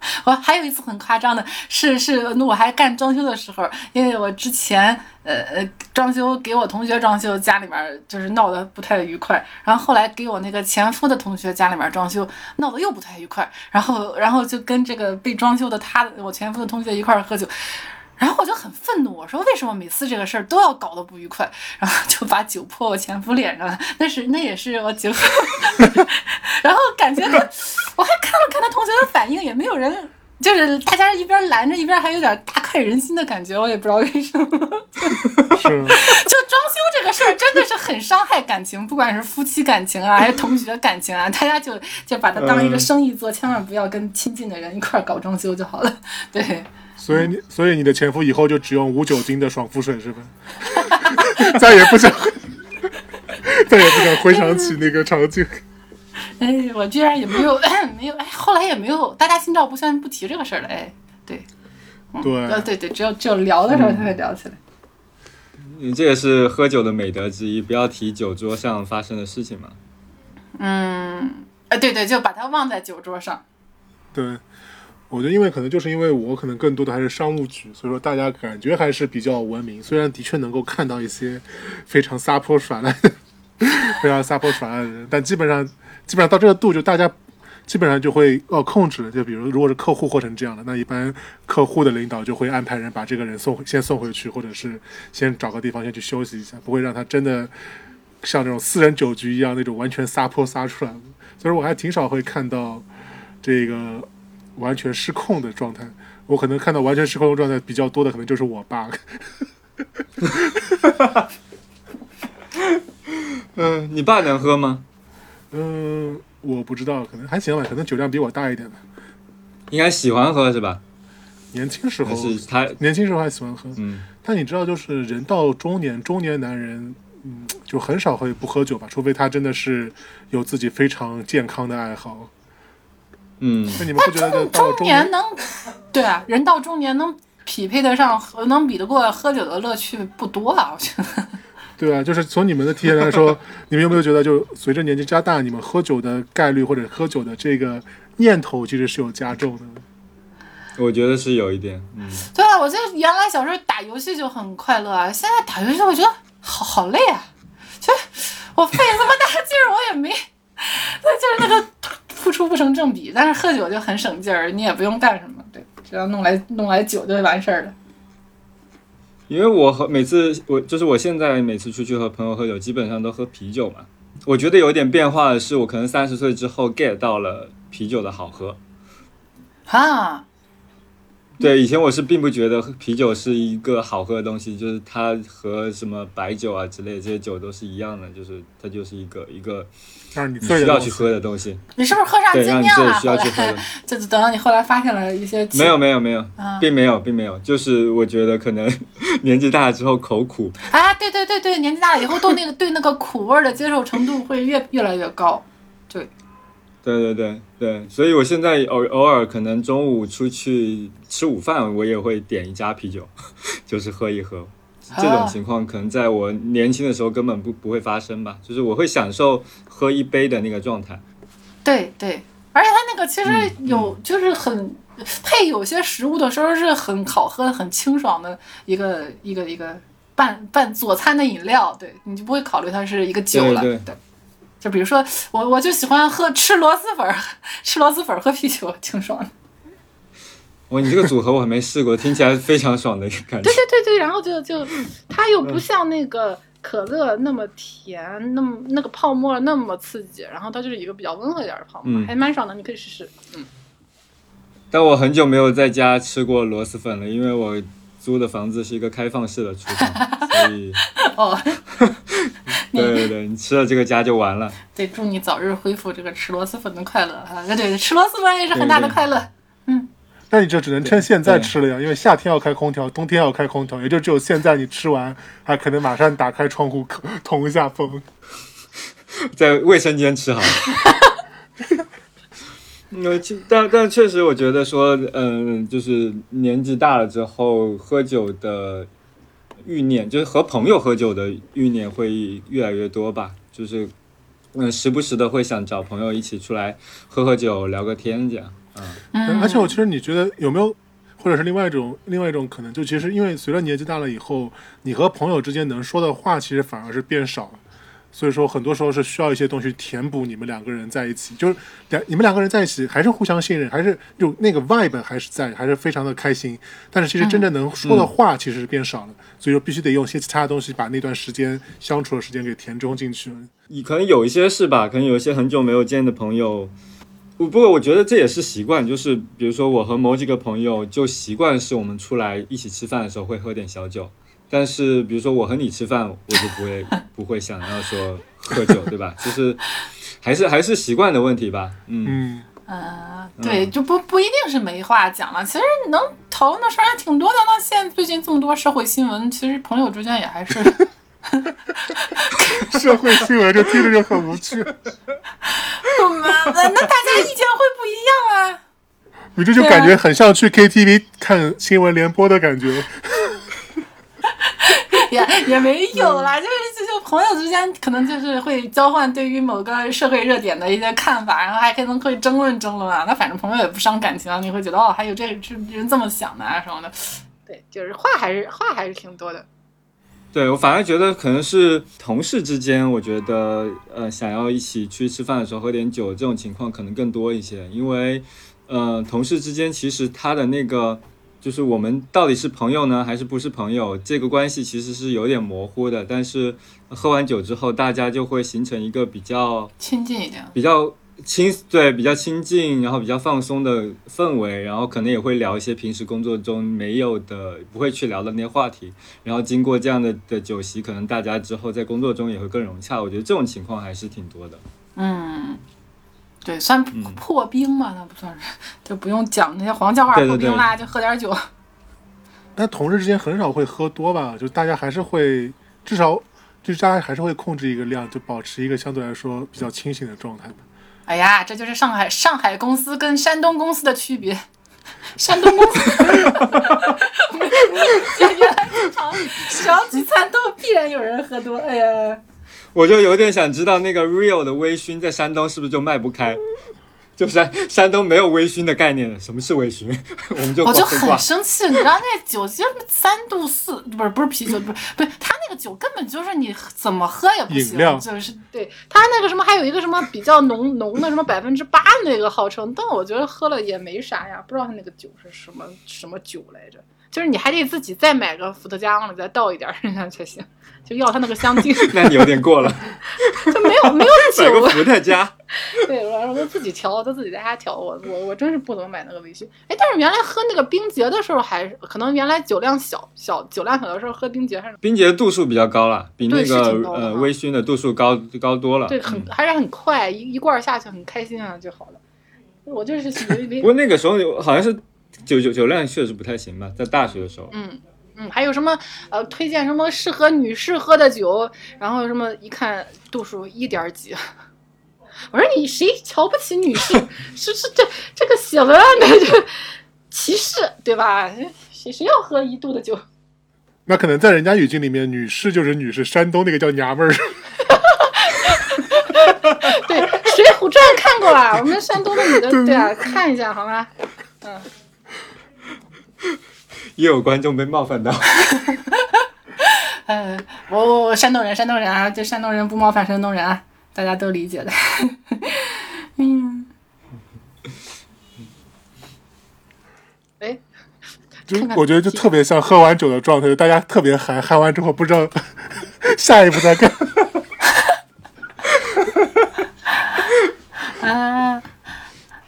[LAUGHS]
我还有一次很夸张的是，是那我还干装修的时候，因为我之前呃呃装修给我同学装修，家里面就是闹得不太愉快，然后后来给我那个前夫的同学家里面装修，闹得又不太愉快，然后然后就跟这个被装修的他我前夫的同学一块儿喝酒。然后我就很愤怒，我说为什么每次这个事儿都要搞得不愉快？然后就把酒泼我前夫脸上了，那是那也是我酒，[LAUGHS] 然后感觉他，我还看了看他同学的反应，也没有人，就是大家一边拦着一边还有点大快人心的感觉，我也不知道为什么。
是
就装修这个事儿真的是很伤害感情，不管是夫妻感情啊，还是同学感情啊，大家就就把它当一个生意做，千万不要跟亲近的人一块儿搞装修就好了。对，
所以你所以你的前夫以后就只用无酒精的爽肤水是吧？再也不想，再也不想回想起那个场景。[LAUGHS]
哎，我居然也没有 [CLEARS THROAT] 没有，哎，后来也没有，大家心照不宣不提这个事儿了。哎，对，
对，
呃，对对，只有只有聊的时候才会聊起来。
嗯这也是喝酒的美德之一，不要提酒桌上发生的事情嘛。
嗯，呃，对对，就把它忘在酒桌上。
对，我觉得因为可能就是因为我可能更多的还是商务局，所以说大家感觉还是比较文明。虽然的确能够看到一些非常撒泼耍赖、非常撒泼耍赖的人，但基本上基本上到这个度，就大家基本上就会呃控制了。就比如如果是客户或成这样的，那一般客户的领导就会安排人把这个人送先送回去，或者是先找个地方先去休息一下，不会让他真的像这种私人酒局一样那种完全撒泼撒出来。所以我还挺少会看到这个完全失控的状态。我可能看到完全失控的状态比较多的，可能就是我爸。[LAUGHS]
嗯，你爸能喝吗？
嗯，我不知道，可能还行吧，可能酒量比我大一点吧。
应该喜欢喝是吧？
年轻时候，
是他？
年轻时候还喜欢喝。
嗯，
但你知道，就是人到中年，中年男人，嗯，就很少会不喝酒吧，除非他真的是有自己非常健康的爱好。
嗯，
那你们不觉得，到
中年能，对啊，人到中年能匹配得上，能比得过喝酒的乐趣不多啊，我觉得。[LAUGHS]
对啊，就是从你们的体验来说，你们有没有觉得，就随着年纪加大，你们喝酒的概率或者喝酒的这个念头其实是有加重的？
我觉得是有一点。嗯，
对啊，我觉得原来小时候打游戏就很快乐啊，现在打游戏我觉得好好累啊，就是我费那么大劲儿，我也没，[LAUGHS] 那就是那个付出不成正比。但是喝酒就很省劲儿，你也不用干什么，对，只要弄来弄来酒就完事儿了。
因为我和每次我就是我现在每次出去和朋友喝酒，基本上都喝啤酒嘛。我觉得有点变化的是，我可能三十岁之后 get 到了啤酒的好喝。
啊，
对，以前我是并不觉得啤酒是一个好喝的东西，就是它和什么白酒啊之类的这些酒都是一样的，就是它就是一个一个
让你
你需要去。喝的东西。
你是不是喝上
对，
精酿了？
需要去喝的。[LAUGHS]
就是等到你后来发现了一些
没有没有没有
啊，
并没有并没有，就是我觉得可能 [LAUGHS] 年纪大了之后口苦，
啊，对对对对，年纪大了以后，对那个对那个苦味儿的接受程度会越越来越高。对，
对对对对，所以我现在偶偶尔可能中午出去吃午饭，我也会点一家啤酒，[LAUGHS] 就是喝一喝。这种情况可能在我年轻的时候根本不不会发生吧，就是我会享受喝一杯的那个状态。
对对，而且它那个其实
嗯
有就是很配有些食物的时候是很好喝、很清爽的一个一个一个拌拌佐餐的饮料，对你就不会考虑它是一个酒了。
对对
就比如说我我就喜欢喝吃螺蛳粉儿，[LAUGHS] 吃螺蛳粉儿喝啤酒，挺爽的。
哇，你这个组合我还没试过，听起来非常爽的一个感觉
对。对对对，然后就就它又不像那个可乐那么甜，那么那个泡沫那么刺激，然后它就是一个比较温和一点的泡沫，
嗯
还蛮爽的，你可以试试。嗯，
但我很久没有在家吃过螺蛳粉了，因为我租的房子是一个开放式的厨房，所以 [LAUGHS]
哦，[LAUGHS]
对对对，你吃了这个家就完了。
对，祝你早日恢复这个吃螺蛳粉的快乐啊！对对，吃螺蛳粉也是很大的快乐。
那你就只能趁现在吃了呀，因为夏天要开空调，冬天要开空调，也就只有现在你吃完，还可能马上打开窗户通一下风。[LAUGHS]
在卫生间吃好了。[LAUGHS] 呃，其但但确实，我觉得说，嗯，就是年纪大了之后，喝酒的欲念，就是和朋友喝酒的欲念会越来越多吧。就是，嗯，时不时的会想找朋友一起出来喝喝酒、聊个天这样。嗯，
嗯，
而且我其实你觉得有没有，或者是另外一种另外一种可能，就其实因为随着年纪大了以后，你和朋友之间能说的话其实反而是变少了。所以说很多时候是需要一些东西填补你们两个人在一起，就是两你们两个人在一起还是互相信任，还是就那个 vibe 还是在，还是非常的开心。但是其实真正能说的话其实是变少了，所以说必须得用一些其他的东西把那段时间相处的时间给填充进去。
你可能有一些是吧？可能有一些很久没有见的朋友，不不过我觉得这也是习惯，就是比如说我和某几个朋友就习惯是我们出来一起吃饭的时候会喝点小酒，但是比如说我和你吃饭，我就不会不会想要说喝酒，对吧？就是还是还是习惯的问题吧。嗯
嗯，
呃，对，就不不一定是没话讲了，其实能讨论的事儿还挺多的。那现在最近这么多社会新闻，其实朋友之间也还是。[LAUGHS]
社会新闻就听着就很无趣，
那那大家意见会不一样啊。
你这就感觉很像去 KTV 看新闻联播的感觉。[LAUGHS]
也也没有啦，就是就是朋友之间可能就是会交换对于某个社会热点的一些看法，然后还可能会争论争论啊。那反正朋友也不伤感情啊，你会觉得哦，还有这这人这么想的啊什么的。对，就是话还是话还是挺多的。
对我反而觉得可能是同事之间，我觉得呃想要一起去吃饭的时候喝点酒这种情况可能更多一些，因为呃同事之间其实他的那个就是我们到底是朋友呢还是不是朋友，这个关系其实是有点模糊的。但是喝完酒之后，大家就会形成一个比较
亲近一点，
比较。亲对比较亲近，然后比较放松的氛围，然后可能也会聊一些平时工作中没有的、不会去聊的那些话题。然后经过这样的的酒席，可能大家之后在工作中也会更融洽。我觉得这种情况还是挺多的。
嗯，对，算破冰嘛，那不算是，就不用讲那些黄笑话破冰啦，就喝点酒。[LAUGHS]
但同事之间很少会喝多吧？就大家还是会，至少就是大家还是会控制一个量，就保持一个相对来说比较清醒的状态吧。
哎呀，这就是上海上海公司跟山东公司的区别。山东公司，[LAUGHS] 原来经常小几餐都必然有人喝多。哎呀，
我就有点想知道那个 real 的微醺在山东是不是就卖不开。就山山东没有微醺的概念，什么是微醺？[LAUGHS] 我们就
我就很生气，你知道那酒其实三度四，不是不是啤酒，不是不是，他那个酒根本就是你怎么喝也不行，就是对他那个什么还有一个什么比较浓浓的什么百分之八那个号称，但我觉得喝了也没啥呀，不知道他那个酒是什么什么酒来着。就是你还得自己再买个伏特加，往里再倒一点儿下 [LAUGHS] 才行，就要它那个香精。
那你有点过了，[LAUGHS]
就没有没有酒。
买个伏特加。
对，我都自己调，他自己在家调。我我我真是不怎么买那个微醺。哎，但是原来喝那个冰结的时候，还可能原来酒量小小酒量小的时候喝冰结还是。
冰结度数比较高了，比那个呃微醺的度数高高多了。
对，很还是很快，一一罐下去很开心啊就好了。我就是属于。
不过那个时候好像是。酒酒酒量确实不太行吧，在大学的时候。
嗯嗯，还有什么呃，推荐什么适合女士喝的酒，然后什么一看度数一点几，我说你谁瞧不起女士？[LAUGHS] 是是这这个写文案的就歧视对吧？谁谁要喝一度的酒？
那可能在人家语境里面，女士就是女士，山东那个叫娘们儿。[LAUGHS]
对，《水浒传》看过吧？我们山东的女的对啊，看一下好吗？嗯。
也有观众被冒犯到。
嗯，[LAUGHS] 我我山东人，山东人啊，这山东人不冒犯山东人啊，大家都理解的。嗯。哎，
就我觉得就特别像喝完酒的状态，大家特别嗨，嗨完之后不知道 [LAUGHS] 下一步在干。[LAUGHS]
啊。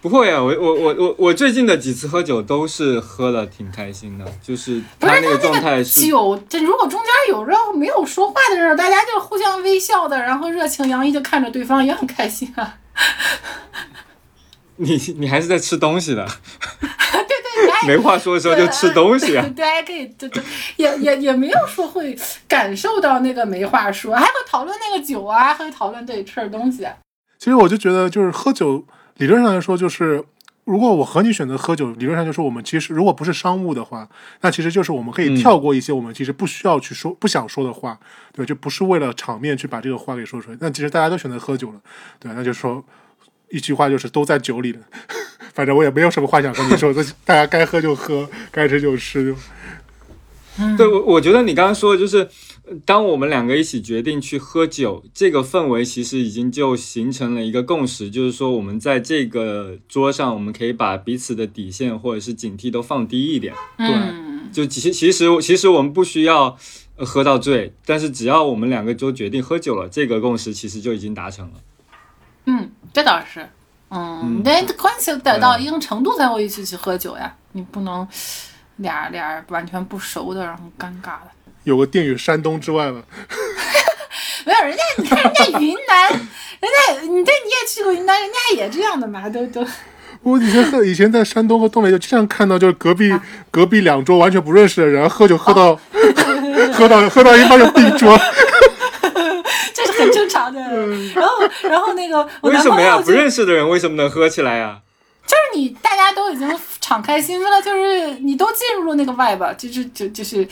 不会啊，我我我我我最近的几次喝酒都是喝的挺开心的，就是他那个状态是
酒，这如果中间有人没有说话的时候，大家就互相微笑的，然后热情洋溢的看着对方，也很开心啊。
你你还是在吃东西的，
对 [LAUGHS] 对，[LAUGHS]
没话说的时候就吃东西啊。[LAUGHS]
大家可以对对，也也也没有说会感受到那个没话说，还会讨论那个酒啊，还会讨论对吃的东西。
其实我就觉得就是喝酒。理论上来说，就是如果我和你选择喝酒，理论上就是我们其实如果不是商务的话，那其实就是我们可以跳过一些我们其实不需要去说、不想说的话，对，就不是为了场面去把这个话给说出来。那其实大家都选择喝酒了，对，那就说一句话就是都在酒里了。[LAUGHS] 反正我也没有什么话想跟你说，[LAUGHS] 大家该喝就喝，该吃就吃。
就
对，我我觉得你刚刚说的就是，呃当我们两个一起决定去喝酒，这个氛围其实已经就形成了一个共识，就是说我们在这个桌上，我们可以把彼此的底线或者是警惕都放低一点。
嗯，
就其其实其实我们不需要呃喝到醉，但是只要我们两个都决定喝酒了，这个共识其实就已经达成了。
嗯，这倒是，嗯，
嗯
那关系得到一定程度才会一起去喝酒呀，你不能俩俩完全不熟的，然后尴尬的。
有个定语山东之外吗，[LAUGHS]
没有人家，你看人家云南，人家你对你也去过云南，人家也这样的嘛，都都
我以前在以前在山东和东北就经常看到，就是隔壁、隔壁两桌完全不认识的人喝酒喝到、[LAUGHS] 喝到喝到一半就闭桌，[LAUGHS]
这是很正常的。然后然后那个我
为什么呀？不认识的人为什么能喝起来呀？
就是你大家都已经敞开心扉了，就是你都进入了那个 vibe，就是就就是。就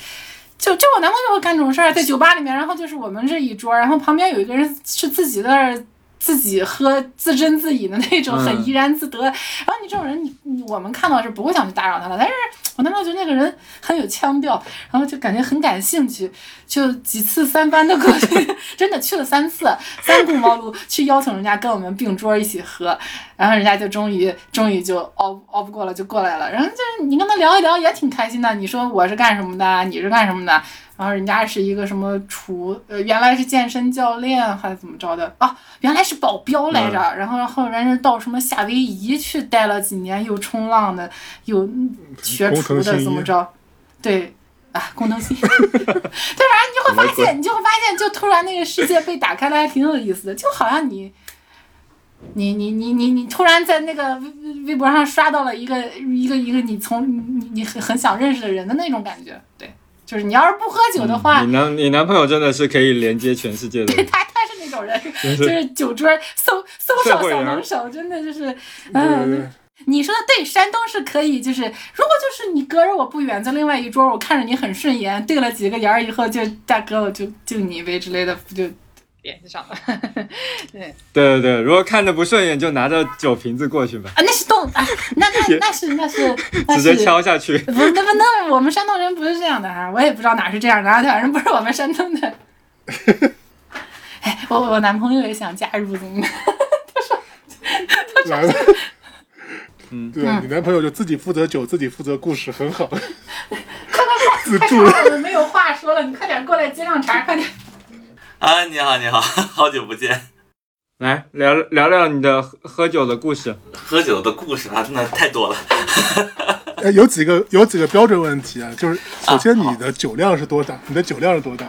就就我男朋友会干这种事儿，在酒吧里面，然后就是我们这一桌，然后旁边有一个人是自己在那自己喝自斟自饮的那种，
嗯
很怡然自得。然后你这种人，你你我们看到是不会想去打扰他的。但是我男朋友觉得那个人很有腔调，然后就感觉很感兴趣，就几次三番的过去，[LAUGHS] 真的去了三次，三顾茅庐去邀请人家跟我们并桌一起喝，然后人家就终于终于就熬熬不过了，就过来了。然后就是你跟他聊一聊也挺开心的。你说我是干什么的，你是干什么的？然后人家是一个什么厨，呃，原来是健身教练还是怎么着的啊？原来是保镖来着。然后后来是到什么夏威夷去待了几年，又冲浪的，又学厨的，怎么着？对。啊，功能性，对，反正你就会发现，你就会发现，就突然那个世界被打开了，还挺有意思的，就好像你，你你你你你突然在那个微微微博上刷到了一个一个一个你从你你很很想认识的人的那种感觉，对，就是你要是不喝酒的话，
你男你男朋友真的是可以连接全世界的对。
他他是那种人，[LAUGHS] 就是是酒桌搜搜手小能手，真的就是，
对
嗯。你说的对，山东是可以，就是如果就是你隔着我不远，在另外一桌，我看着你很顺眼，对了几个眼儿以后，就大哥我就敬你一杯之类的，不就联系上 [LAUGHS] 了？对
对对对，如果看着不顺眼，就拿着酒瓶子过去吧，
啊，那是动啊，那那那是那是 [LAUGHS] 那
直接敲下去。
不是那不那我们山东人不是这样的啊、我也不知道哪是这样的啊，反正不是我们山东的。哎，我我男朋友也想加入，怎么？
来了。
嗯 [LAUGHS]
对，你男朋友就自己负责酒，自己负责故事，很好。
快快
自
快！
助
快我们没有话说了，你快点过来接上茬，快点。
啊，你好，你好，[LAUGHS] 好久不见。
来聊聊聊你的喝喝酒的故事。
喝酒的故事啊，真的太多了。
哎，有几个有几个标准问题啊，就是首先你的酒量是多大？你的酒量是多大？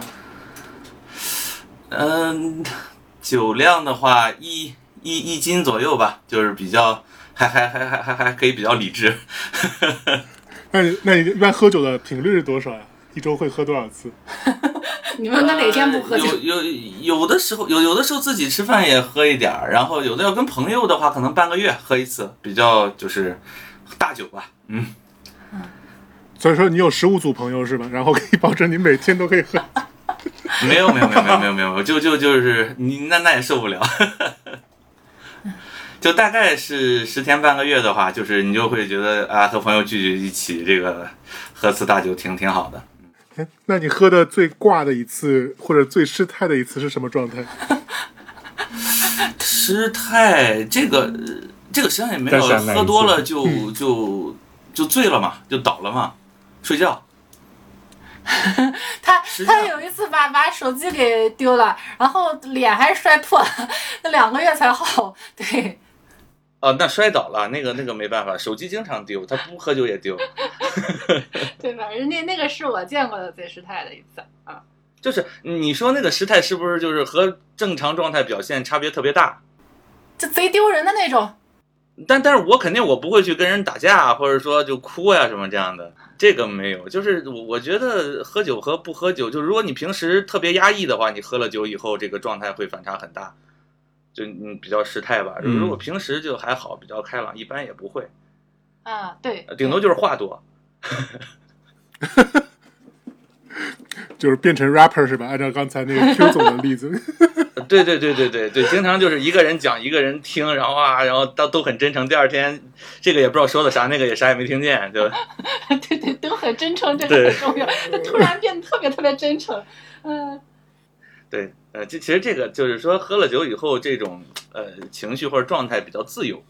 嗯，酒量的话，一一一斤左右吧，就是比较还还还还还还可以比较理智。[LAUGHS]
那你那你一般喝酒的频率是多少呀？一周会喝多少次？[LAUGHS]
你们那哪天不喝酒？
呃有有有的时候有有的时候自己吃饭也喝一点儿，然后有的要跟朋友的话，可能半个月喝一次，比较就是大酒吧。嗯，
所以说你有十五组朋友是吧？然后可以保证你每天都可以喝。[LAUGHS]
没有没有没有没有没有没有，就就就是你那那也受不了。[LAUGHS] 就大概是十天半个月的话，就是你就会觉得啊，和朋友聚聚一起，这个喝次大酒挺挺好的。
哎那你喝的最挂的一次或者最失态的一次是什么状态？[LAUGHS]
失态这个呃这个实际上也没有喝多了就就就醉了嘛，就倒了嘛，睡觉。[LAUGHS]
他他有一次把把手机给丢了，然后脸还摔破了，那 [LAUGHS] 两个月才好。对，
哦，那摔倒了，那个那个没办法，手机经常丢，他不喝酒也丢。[LAUGHS]
对吧？人家那个是我见过的最失态的一次啊。
就是你说那个失态是不是就是和正常状态表现差别特别大？
就贼丢人的那种。
但但是我肯定我不会去跟人打架，或者说就哭呀什么这样的，这个没有。就是我我觉得喝酒和不喝酒，就如果你平时特别压抑的话，你喝了酒以后，这个状态会反差很大，就嗯比较失态吧。
嗯
如果平时就还好，比较开朗，一般也不会，
啊，对，
顶多就是话多。[LAUGHS]
就是变成 rapper 是吧？按照刚才那个 Q 总的例子，[LAUGHS]
对对对对对对对，经常就是一个人讲，一个人听，然后啊，然后都都很真诚。第二天这个也不知道说的啥，那个也啥也没听见，就 [LAUGHS]
对对，都很真诚，这
对
个很重要。他突然变得特别特别真诚，嗯、
对，呃，这其实这个就是说，喝了酒以后，这种呃情绪或者状态比较自由，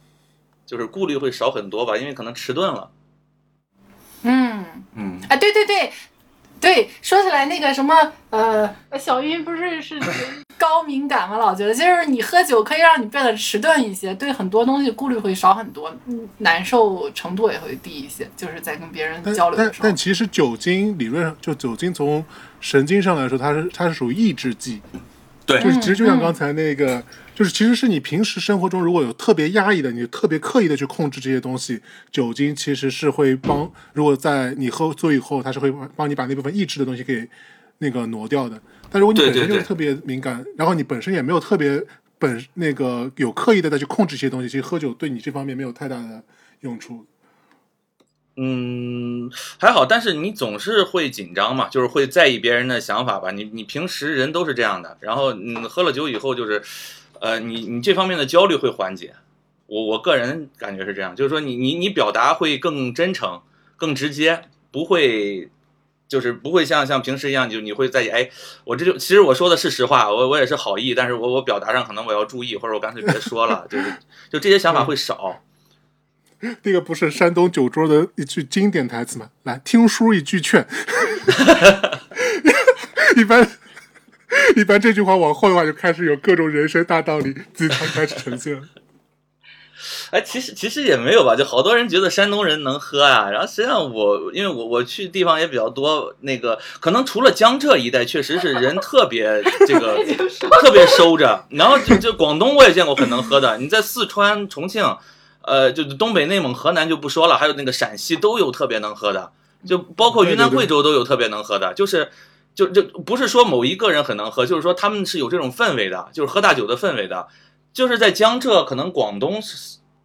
就是顾虑会少很多吧，因为可能迟钝了。
嗯，
嗯，
啊，对对对，对，说起来那个什么，呃，小云不是是 [LAUGHS] 高敏感吗？老觉得就是你喝酒可以让你变得迟钝一些，对很多东西顾虑会少很多，嗯，难受程度也会低一些，就是在跟别人交流的时候
但但。其实酒精理论上，就酒精从神经上来说，它是它是属于抑制剂，
对
就是其实就像
嗯
刚才那个，就是其实是你平时生活中如果有特别压抑的，你特别刻意的去控制这些东西，酒精其实是会帮，如果在你喝醉以后，它是会帮你把那部分抑制的东西给那个挪掉的。但如果你本身就是特别敏感，然后你本身也没有特别本那个有刻意的再去控制一些东西，其实喝酒对你这方面没有太大的用处。
嗯，还好，但是你总是会紧张嘛，就是会在意别人的想法吧。你你平时人都是这样的，然后嗯，喝了酒以后就是，呃，你你这方面的焦虑会缓解。我我个人感觉是这样，就是说你你你表达会更真诚、更直接，不会就是不会像像平时一样，就你会在意，哎，我这就其实我说的是实话，我我也是好意，但是我我表达上可能我要注意，或者我干脆别说了，就是就这些想法会少。
那个不是山东酒桌的一句经典台词吗？来，听书一句劝。[LAUGHS] 一般一般这句话往后的话就开始有各种人生大道理鸡汤开始呈现了。[LAUGHS]
哎，其实其实也没有吧，就好多人觉得山东人能喝啊，然后实际上我因为我我去地方也比较多，那个可能除了江浙一带，确实是人特别这个 [LAUGHS] 特别收着，然后就就广东我也见过很能喝的，你在四川、重庆，呃，就东北、内蒙、河南就不说了，还有那个陕西都有特别能喝的，就包括云南、贵州都有特别能喝的，就是。就就不是说某一个人很能喝，就是说他们是有这种氛围的，就是喝大酒的氛围的。就是在江浙，可能广东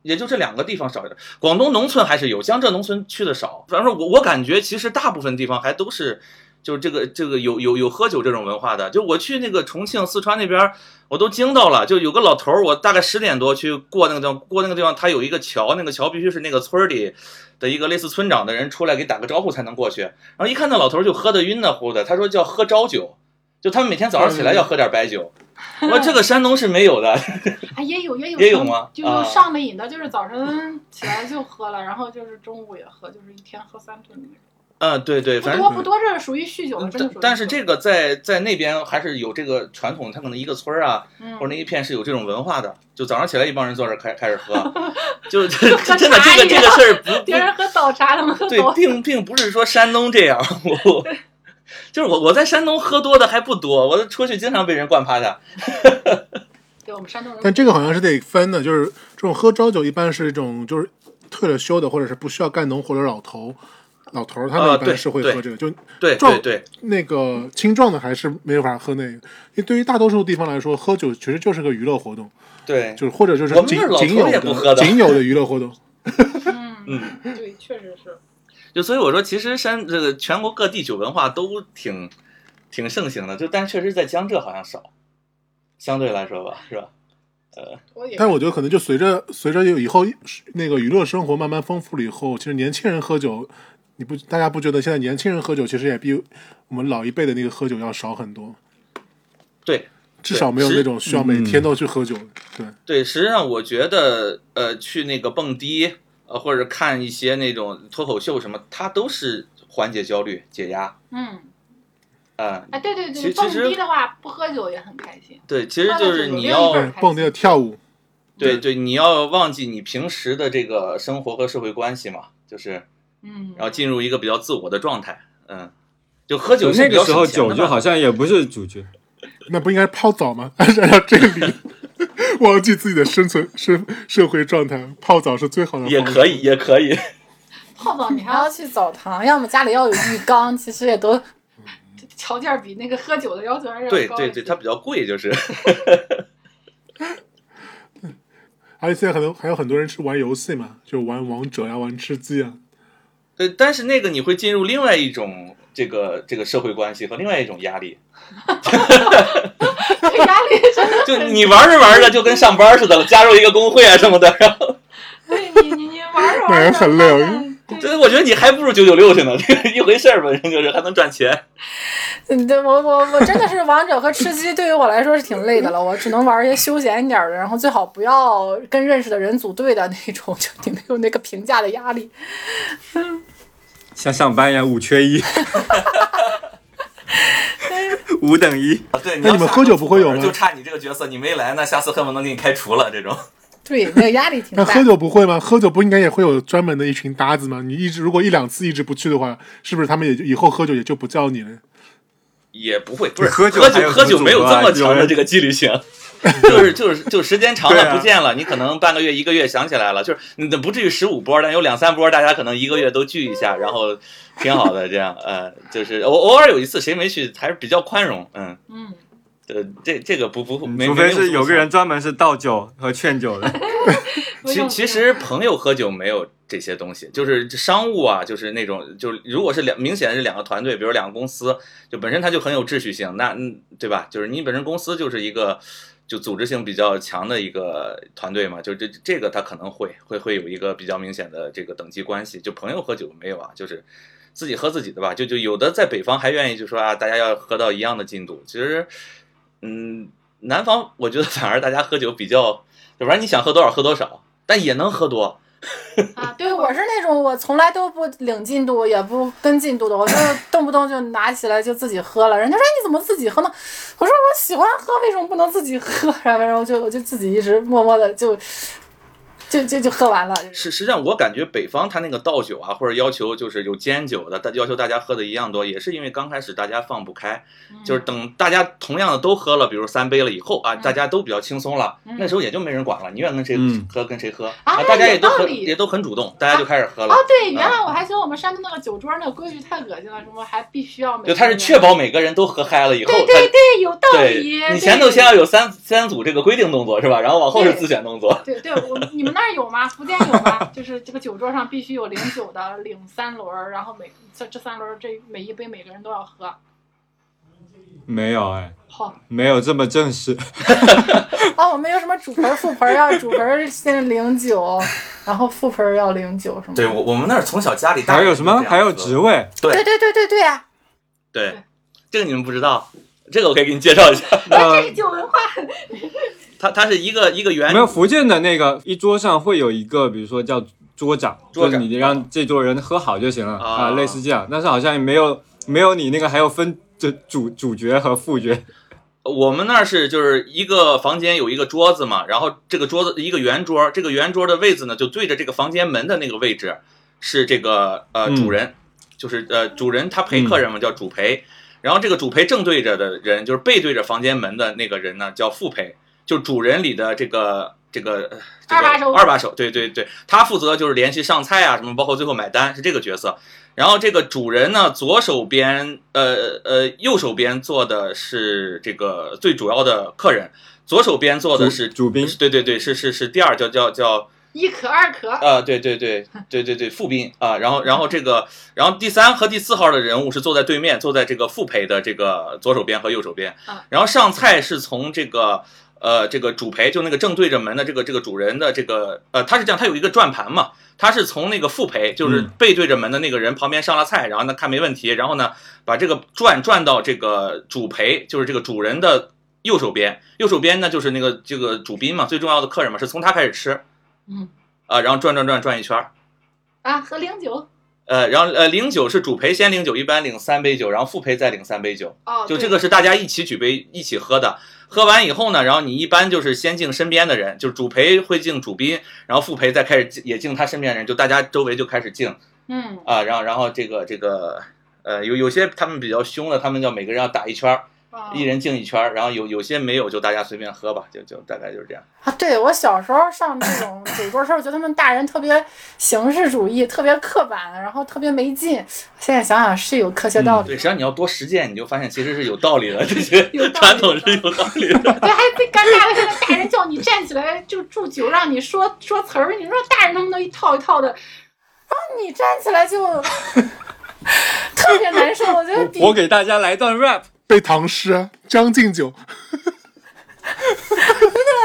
也就这两个地方少一点，广东农村还是有，江浙农村去的少。反正说我我感觉其实大部分地方还都是，就是这个这个有有有喝酒这种文化的。就我去那个重庆、四川那边，我都惊到了，就有个老头儿，我大概十点多去过那个地方，过那个地方，他有一个桥，那个桥必须是那个村儿里的一个类似村长的人出来给打个招呼才能过去。然后一看那老头儿就喝得晕的乎的，他说叫喝朝酒，就他们每天早上起来要喝点白酒。我说这个山东是没有的，[LAUGHS]
啊，也有也有
也有吗
就有
啊
上了瘾的，就是早晨起来就喝了，然后就是中午也喝，就是一天喝三顿的那种。
嗯，对对，
不
反正
多不多，这是属于酗酒的，真的。
但但是这个在在那边还是有这个传统，他可能一个村儿啊，
嗯
或者那一片是有这种文化的，就早上起来一帮人坐这儿开开始喝，[LAUGHS] 就 [LAUGHS] 真的这个这个事儿不 [LAUGHS]
别人喝早茶，他们喝
并并不是说山东这样，我就是我我在山东喝多的还不多，我出去经常被人灌趴下。
对我们山东人。
但这个好像是得分的，就是这种喝朝酒一般是一种就是退了休的或者是不需要干农活的老头。老头儿他们一般是会喝这个，就
对
壮
对对，
那个青壮的还是没法喝那个，因为对于大多数地方来说，喝酒其实就是个娱乐活动，
对，
就是或者就是
我们
仅
那儿老头儿
仅有
也不喝的
仅有的娱乐活动。
嗯
嗯，
对，确实是。[LAUGHS]
就所以我说，其实山这个全国各地酒文化都挺挺盛行的，就但确实在江浙好像少，相对来说吧，是吧？
我也
但我觉得可能就随着随着以后那个娱乐生活慢慢丰富了以后，其实年轻人喝酒，你不大家不觉得现在年轻人喝酒其实也比我们老一辈的那个喝酒要少很多？
对，
至少没有那种需要每天都去喝酒的。对，
对，实际上我觉得，呃，去那个蹦迪，呃，或者看一些那种脱口秀什么，它都是缓解焦虑、解压。
嗯，
啊、
哎，对对对，蹦迪的话不喝酒也很开心。
对，其实就是你要
蹦迪跳舞，
对对，你要忘记你平时的这个生活和社会关系嘛，就是
嗯，
然后进入一个比较自我的状态。嗯，就喝酒
那个时候酒就好像也不是主角，
那不应该泡澡吗？[LAUGHS] 按照这个理论，忘记自己的生存社社会状态，泡澡是最好的。
也可以，也可以。
泡澡你还要去澡堂，[LAUGHS] 要么家里要有浴缸，[LAUGHS] 其实也都条件比那个喝酒的要求还是要高
对对对，它比较贵，就是。
而且现在很多还有很多人是玩游戏嘛，就玩王者呀、玩吃鸡啊。
对，但是那个你会进入另外一种这个这个社会关系和另外一种压力。
压力真的，
就你玩着玩着就跟上班似的了，加入一个工会啊什么的。然后，
你你你玩着玩着，
很累
发现对
我觉得你还不如九九六去呢，这个一回事儿本身就是还能赚钱。
嗯，对我我我真的是王者和吃鸡，对于我来说是挺累的了。我只能玩一些休闲一点的，然后最好不要跟认识的人组队的那种，[LAUGHS] 就你没有那个评价的压力。
像上班一样五缺一，[LAUGHS] 五等一。
啊对，
那你们喝酒不会有吗
就差你这个角色，你没来，那下次恨不能给你开除了这种。
对，那个压力挺大
那喝。酒不会吗？喝酒不应该也会有专门的一群搭子吗？你一直如果一两次一直不去的话，是不是他们也就以后喝酒也就不叫你了？
也不会，不是
喝酒
喝酒喝酒没有这么强的这个纪律性，[LAUGHS] 就是就是就时间长了不见了，你可能半个月一个月想起来了，就是你不至于十五波，但有两三波，大家可能一个月都聚一下，然后挺好的这样，呃，就是偶偶尔有一次谁没去，还是比较宽容，嗯，
嗯，
呃，这这个不不没，
除非是有个人专门是倒酒和劝酒的，[LAUGHS]
其其实朋友喝酒没有这些东西，就是商务啊，就是那种，就是如果是两明显是两个团队，比如两个公司，就本身它就很有秩序性，那嗯，对吧？就是你本身公司就是一个就组织性比较强的一个团队嘛，就这这个它可能会会会有一个比较明显的这个等级关系。就朋友喝酒没有啊，就是自己喝自己的吧。就就有的在北方还愿意就说啊，大家要喝到一样的进度。其实，嗯，南方我觉得反而大家喝酒比较，要不然你想喝多少喝多少，但也能喝多。
啊，[LAUGHS] 对，我是那种我从来都不领进度，也不跟进度的，我就 [LAUGHS] 动不动就拿起来就自己喝了。人家说你怎么自己喝呢？我说我喜欢喝，为什么不能自己喝？然后就我就自己一直默默的就就就就喝完了。
实实际上，我感觉北方他那个倒酒啊，或者要求就是有煎酒的，他要求大家喝的一样多，也是因为刚开始大家放不开，就是等大家同样的都喝了，比如三杯了以后啊，大家都比较轻松了，
嗯
那时候也就没人管了，你愿跟谁
嗯
喝跟谁喝，
啊
大家也都也都很主动，大家就开始喝了
哦，。对，
嗯
原来我还觉得我们山东那个酒桌那个规矩太恶心了，什么还必须要每
就他是确保每个人都喝嗨了以后，
对对对，有道理。
你前头先要有三三组这个规定动作是吧？然后往后是自选动作。
对对，我你们那儿有吗？福建有吗？就是这个酒桌上必须有领酒的，领三轮儿，然后每这这三轮儿这每一杯每个人都要喝。
没有哎，
好，
没有这么正式。[LAUGHS]
哦，我们有什么主盆、副盆儿要主盆儿先领酒，然后副盆要领酒什么？
对我我们那儿从小家里大
还有什么还有职位，
对
对对对对对呀、
对
对，
这个你们不知道，这个我可以给你介绍一下。
那
这酒文化。
它它是一个一个圆
没有福建的那个一桌上会有一个，比如说叫桌长，
桌长
就是你让这桌人喝好就行了
啊
啊，类似这样。但是好像没有没有你那个还要分这主主角和副角，[LAUGHS]
我们那儿是就是一个房间有一个桌子嘛，然后这个桌子一个圆桌，这个圆桌的位置呢就对着这个房间门的那个位置是这个呃
嗯。
主人，就是呃主人他陪客人嘛叫主陪，然后这个主陪正对着的人就是背对着房间门的那个人呢叫副陪，就主人里的这个这个。呃这个
二把手
二把手，对对对，他负责就是联系上菜啊，什么包括最后买单是这个角色。然后这个主人呢，左手边，呃呃，右手边坐的是这个最主要的客人，左手边坐的是
主主宾
对对对，是是是第二叫叫叫
一可二可，
呃，对对对对对对，副宾啊，然后然后这个，然后第三和第四号的人物是坐在对面，坐在这个副陪的这个左手边和右手边
啊，
然后上菜是从这个。呃，这个主陪就那个正对着门的这个这个主人的这个呃，他是这样，他有一个转盘嘛，他是从那个副陪，就是
嗯
背对着门的那个人旁边上了菜，然后呢看没问题，然后呢把这个转转到这个主陪，就是这个主人的右手边，右手边呢就是那个这个主宾嘛，最重要的客人嘛，是从他开始吃，
嗯
啊，然后转转转转一圈儿，
啊，喝零酒。
呃，然后呃，领酒是主陪先领酒，一般领三杯酒，然后副陪再领三杯酒，
哦，
就这个是大家一起举杯一起喝的。喝完以后呢，然后你一般就是先敬身边的人，就是主陪会敬主宾，然后副陪再开始敬也敬他身边的人，就大家周围就开始敬
嗯，
啊，然后然后这个这个呃有有些他们比较凶的，他们叫每个人要打一圈一人敬一圈儿，然后有有些没有就大家随便喝吧，就就大概就是这样。
啊，对我小时候上这种 [COUGHS] 酒桌时候，觉得他们大人特别形式主义，特别刻板，然后特别没劲。现在想想是有科学道理。
对，实际上你要多实践，你就发现其实是有道理的，[LAUGHS] 这些
有
传统是有道理的。[LAUGHS]
对，还最尴尬的是，大人叫你站起来就祝酒，让你说说词儿，你说大人能不能一套一套的，然后你站起来就 [LAUGHS] 特别难受。我觉得比
我给大家来段 rap，
背唐诗《将进酒 [LAUGHS]》，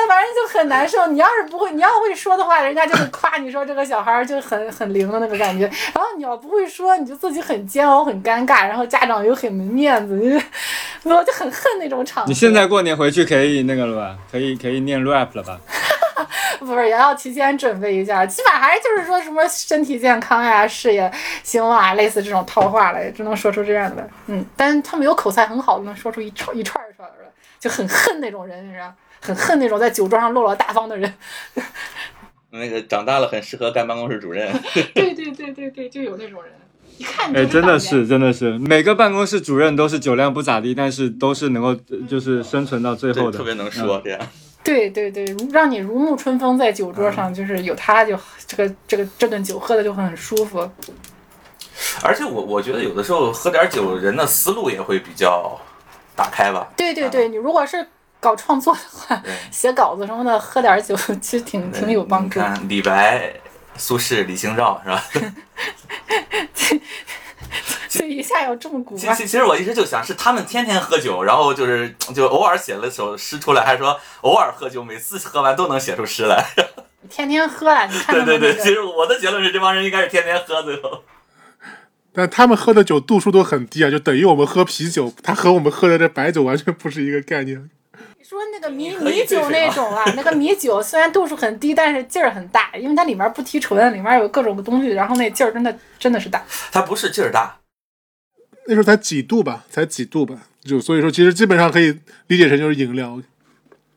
反正就很难受。你要是不会，你要会说的话，人家就会夸你说这个小孩儿就很很灵的那个感觉。然后你要不会说，你就自己很煎熬、很尴尬，然后家长又很没面子，就是我就很恨那种场合。
你现在过年回去可以那个了吧？可以可以念 rap 了吧？[LAUGHS]
不是也要提前准备一下？起码还是就是说什么身体健康呀、事业兴旺啊，类似这种套话了，也只能说出这样的。嗯，但是他们有口才很好的，能说出一串一串一串的，就很恨那种人，你知道。很恨那种在酒桌上落落大方的人，
那个长大了很适合干办公室主任。[LAUGHS]
对对对对对，就有那种人，一看
哎，真的是真的是，每个办公室主任都是酒量不咋地，但是都是能够就是生存到最后的，
特别能说这样。
对对对，让你如沐春风，在酒桌上就是有他就这个这个这顿酒喝的就很舒服。
而且我我觉得有的时候喝点酒，人的思路也会比较打开吧。
对对对，你如果是。搞创作的话，写稿子什么的，喝点酒其实挺挺有帮助。
看李白、苏轼、李清照是吧？[LAUGHS] [LAUGHS] [LAUGHS]
这一下要这么古。
其实其实我一直就想，是他们天天喝酒，然后就是就偶尔写了首诗出来，还说偶尔喝酒，每次喝完都能写出诗来。
天天喝啊！你看。
对对对，其实我的结论是，这帮人应该是天天喝最后。
但他们喝的酒度数都很低啊，就等于我们喝啤酒，他和我们喝的这白酒完全不是一个概念。
说那个米米酒那 [LAUGHS] 种啊，那个米酒虽然度数很低，但是劲儿很大，因为它里面不提纯，里面有各种东西，然后那劲儿真的真的是大。
它不是劲儿大，
那时候才几度吧，才几度吧，就所以说其实基本上可以理解成就是饮料。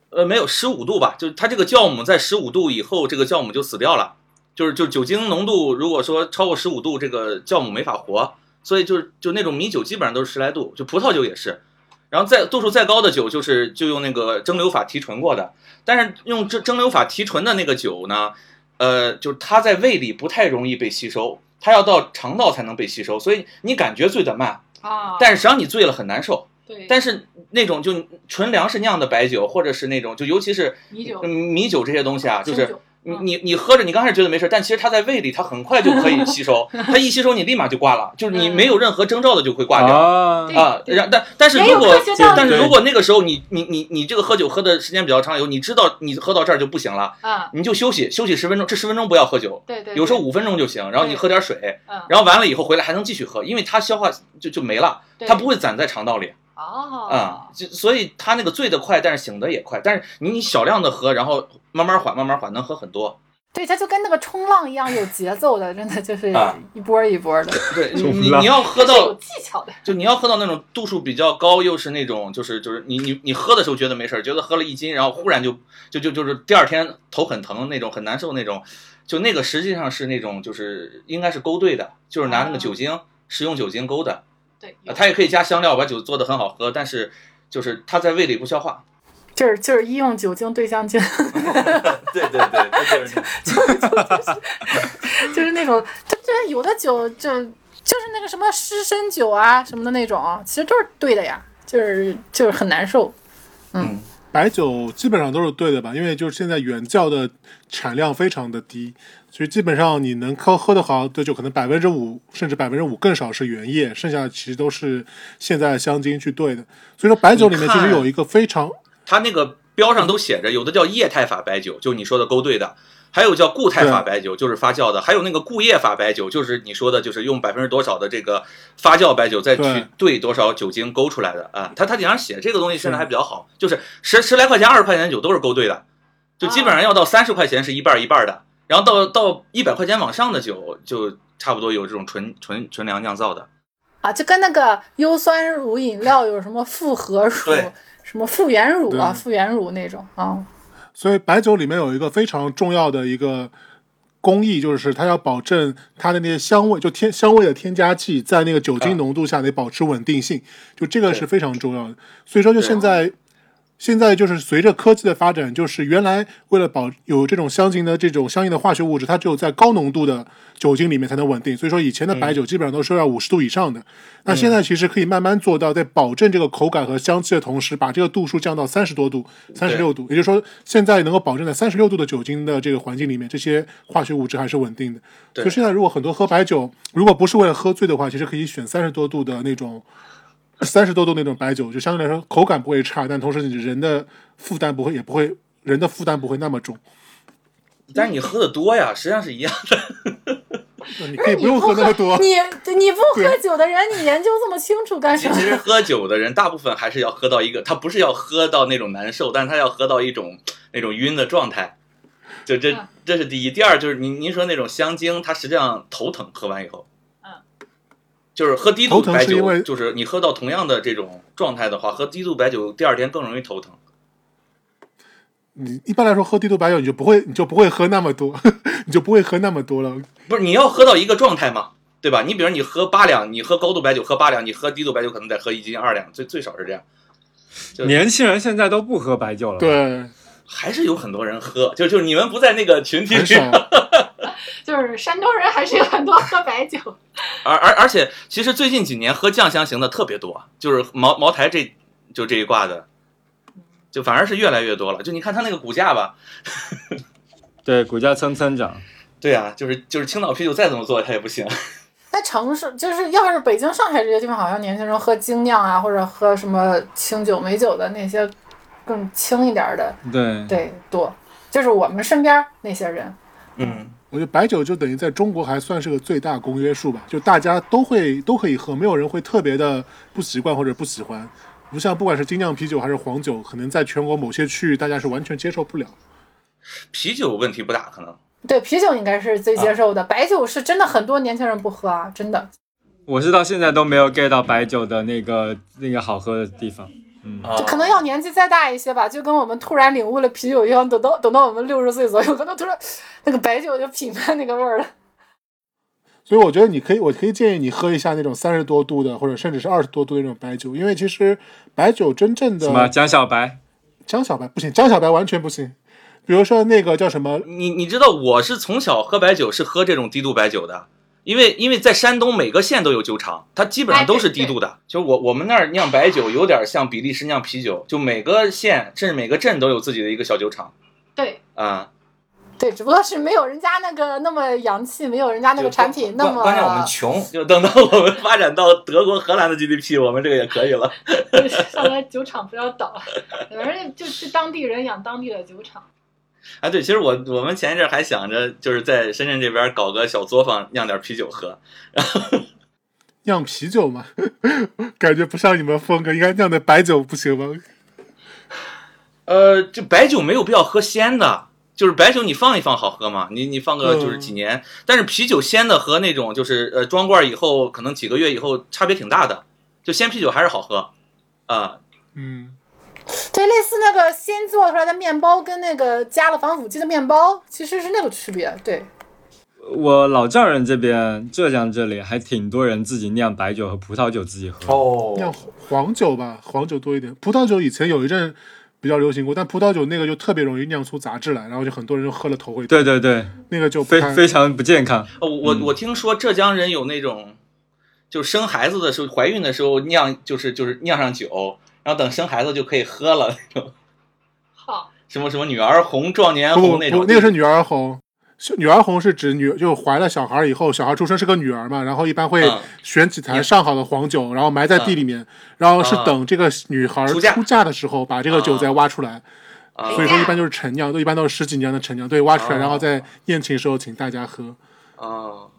呃，没有十五度吧，就它这个酵母在十五度以后，这个酵母就死掉了，就是就酒精浓度如果说超过十五度，这个酵母没法活，所以就是就那种米酒基本上都是十来度，就葡萄酒也是。然后再度数再高的酒，就是就用那个蒸馏法提纯过的。但是用蒸蒸馏法提纯的那个酒呢，呃，就是它在胃里不太容易被吸收，它要到肠道才能被吸收，所以你感觉醉得慢
啊。
但是实际上你醉了很难受。
对。
但是那种就纯粮食酿的白酒，或者是那种就尤其是
米酒、
米酒这些东西啊，就是。你你你喝着，你刚开始觉得没事，但其实它在胃里，它很快就可以吸收。[LAUGHS] 它一吸收，你立马就挂了，就是你没有任何征兆的就会挂掉啊。然但但是如果但是如果那个时候你你你你这个喝酒喝的时间比较长，以后你知道你喝到这儿就不行了啊，你就休息休息十分钟，这十分钟不要喝酒，
对对，
有时候五分钟就行。然后你喝点水，然后完了以后回来还能继续喝，因为它消化就就没了，它不会攒在肠道里。
哦，
啊，就所以它那个醉得快，但是醒得也快。但是你小量的喝，然后慢慢缓慢慢缓，能喝很多。
对，它就跟那个冲浪一样，有节奏的，真的就是一波一波的。
对，[LAUGHS] 你你要喝到
有技巧的，
就你要喝到那种度数比较高，又是那种就是就是你你你喝的时候觉得没事儿，觉得喝了一斤，然后忽然就就就就是第二天头很疼那种，很难受那种，就那个实际上是那种就是应该是勾兑的，就是拿那个酒精食用酒精勾的。
对，
它也可以加香料把酒做的很好喝，但是就是它在胃里不消化。
就是就是医用酒精对香精，[LAUGHS]
对对对，[LAUGHS] 就是
就是就是那种，就就有的酒就就是那个什么湿身酒啊什么的那种，其实都是对的呀，就是就是很难受。嗯，
白酒基本上都是兑的吧，因为就是现在原窖的产量非常的低，所以基本上你能喝喝的好的酒，可能百分之五甚至百分之五更少是原液，剩下其实都是现在香精去兑的。所以说白酒里面其实有一个非常。
它那个标上都写着，有的叫液态法白酒，就你说的勾兑的；还有叫固态法白酒，就是发酵的；还有那个固液法白酒，就是你说的，就是用百分之多少的这个发酵白酒再去兑多少酒精勾出来的啊。它它顶上写这个东西现在还比较好，就是十十来块钱、二十块钱的酒都是勾兑的，就基本上要到三十块钱是一半一半的，然后到到一百块钱往上的酒就差不多有这种纯纯纯粮酿造的。
啊，就跟那个优酸乳饮料有什么复合乳。什么复原乳啊，复原乳那种啊，
所以白酒里面有一个非常重要的一个工艺，就是它要保证它的那些香味，就添香味的添加剂在那个酒精浓度下得保持稳定性，就这个是非常重要的。所以说，就现在。现在就是随着科技的发展，就是原来为了保有这种香精的这种相应的化学物质，它只有在高浓度的酒精里面才能稳定。所以说以前的白酒基本上都是要五十度以上的。那现在其实可以慢慢做到，在保证这个口感和香气的同时，把这个度数降到三十多度、三十六度。也就是说，现在能够保证在三十六度的酒精的这个环境里面，这些化学物质还是稳定的。所以现在如果很多喝白酒，如果不是为了喝醉的话，其实可以选三十多度的那种。三十多度那种白酒，就相对来说口感不会差，但同时你人的负担不会也不会人的负担不会那么重。
但是你喝的多呀，实际上是一样的。
你可以不用喝那么多。
你你不喝酒的人，你研究这么清楚干什么？
其实喝酒的人，大部分还是要喝到一个，他不是要喝到那种难受，但是他要喝到一种那种晕的状态。就这
嗯，
这是第一。第二就是您您说那种香精，它实际上头疼，喝完以后，
嗯，
就是喝低度白酒，
是
就是你喝到同样的这种状态的话，喝低度白酒第二天更容易头疼。
你一般来说喝低度白酒，你就不会你就不会喝那么多，[LAUGHS] 你就不会喝那么多了。
不是你要喝到一个状态嘛，对吧？你比如你喝八两，你喝高度白酒喝八两，你喝低度白酒可能得喝一斤二两，最最少是这样。
年轻人现在都不喝白酒了。，
对，
还是有很多人喝，就就是你们不在那个群体里。[LAUGHS]
就是山东人还是有很多喝白酒。[LAUGHS]
而而而且，其实最近几年喝酱香型的特别多，就是茅茅台这就这一挂的，就反而是越来越多了。就你看它那个股价吧，[LAUGHS]
对，股价蹭蹭涨。
对啊，就是就是青岛啤酒再怎么做它也不行。[LAUGHS]
在城市，就是要是北京、上海这些地方，好像年轻人喝精酿啊，或者喝什么清酒、美酒的那些更轻一点儿的，
对，
对多。就是我们身边那些人，
嗯，
我觉得白酒就等于在中国还算是个最大公约数吧，就大家都会都可以喝，没有人会特别的不习惯或者不喜欢。不像不管是精酿啤酒还是黄酒，可能在全国某些区域大家是完全接受不了。
啤酒问题不大，可能。
对啤酒应该是最接受的，白酒是真的很多年轻人不喝啊，真的。
我是到现在都没有 get 到白酒的那个那个好喝的地方。嗯，
啊
就可能要年纪再大一些吧，就跟我们突然领悟了啤酒一样，等到等到我们六十岁左右，可能突然那个白酒就品出那个味儿了。
所以我觉得你可以，我可以建议你喝一下那种三十多度的，或者甚至是二十多度的那种白酒，因为其实白酒真正的
什么江小白？
江小白不行，江小白完全不行。比如说那个叫什么，
你你知道我是从小喝白酒是喝这种低度白酒的，因为因为在山东每个县都有酒厂，它基本上都是低度的。就我我们那儿酿白酒有点像比利时酿啤酒，就每个县甚至每个镇都有自己的一个小酒厂
对
啊。
对，只不过是没有人家那个那么洋气，没有人家那个产品那么。
关关键我们穷，就等到我们发展到德国、荷兰的 GDP，我们这个也可以了。[LAUGHS]
上来酒厂不要倒，反正就是当地人养当地的酒厂。
啊，对，其实我我们前一阵还想着，就是在深圳这边搞个小作坊，酿点啤酒喝。
酿啤酒嘛，[LAUGHS] 感觉不像你们风格，应该酿点白酒不行吗？[LAUGHS]
呃，就白酒没有必要喝鲜的，就是白酒你放一放好喝嘛，你你放个就是几年，但是啤酒鲜的和那种就是呃装罐以后可能几个月以后差别挺大的，就鲜啤酒还是好喝，啊、
嗯，
对，类似那个新做出来的面包跟那个加了防腐剂的面包，其实是那个区别。对，
我老丈人这边浙江这里还挺多人自己酿白酒和葡萄酒自己喝。
哦
酿黄酒吧，黄酒多一点。葡萄酒以前有一阵比较流行过，但葡萄酒那个就特别容易酿出杂质来，然后就很多人就喝了头会痛。
对对对，
那个就
非非常不健康。
哦，我
嗯
我听说浙江人有那种，就是生孩子的时候、怀孕的时候酿，就是就是酿上酒，然后等生孩子就可以喝了那种，[LAUGHS]
好，
什么什么女儿红、壮年红那种。
那个是女儿红。是女儿红是指女就怀了小孩以后，小孩出生是个女儿嘛，然后一般会
嗯
选几坛上好的黄酒，然后埋在地里面，然后是等这个女孩
出嫁
的时候把这个酒再挖出来。
啊
所以说一般就是陈酿，都一般都是十几年的陈酿，对，挖出来，
哦
然后在宴请时候请大家喝。
哦，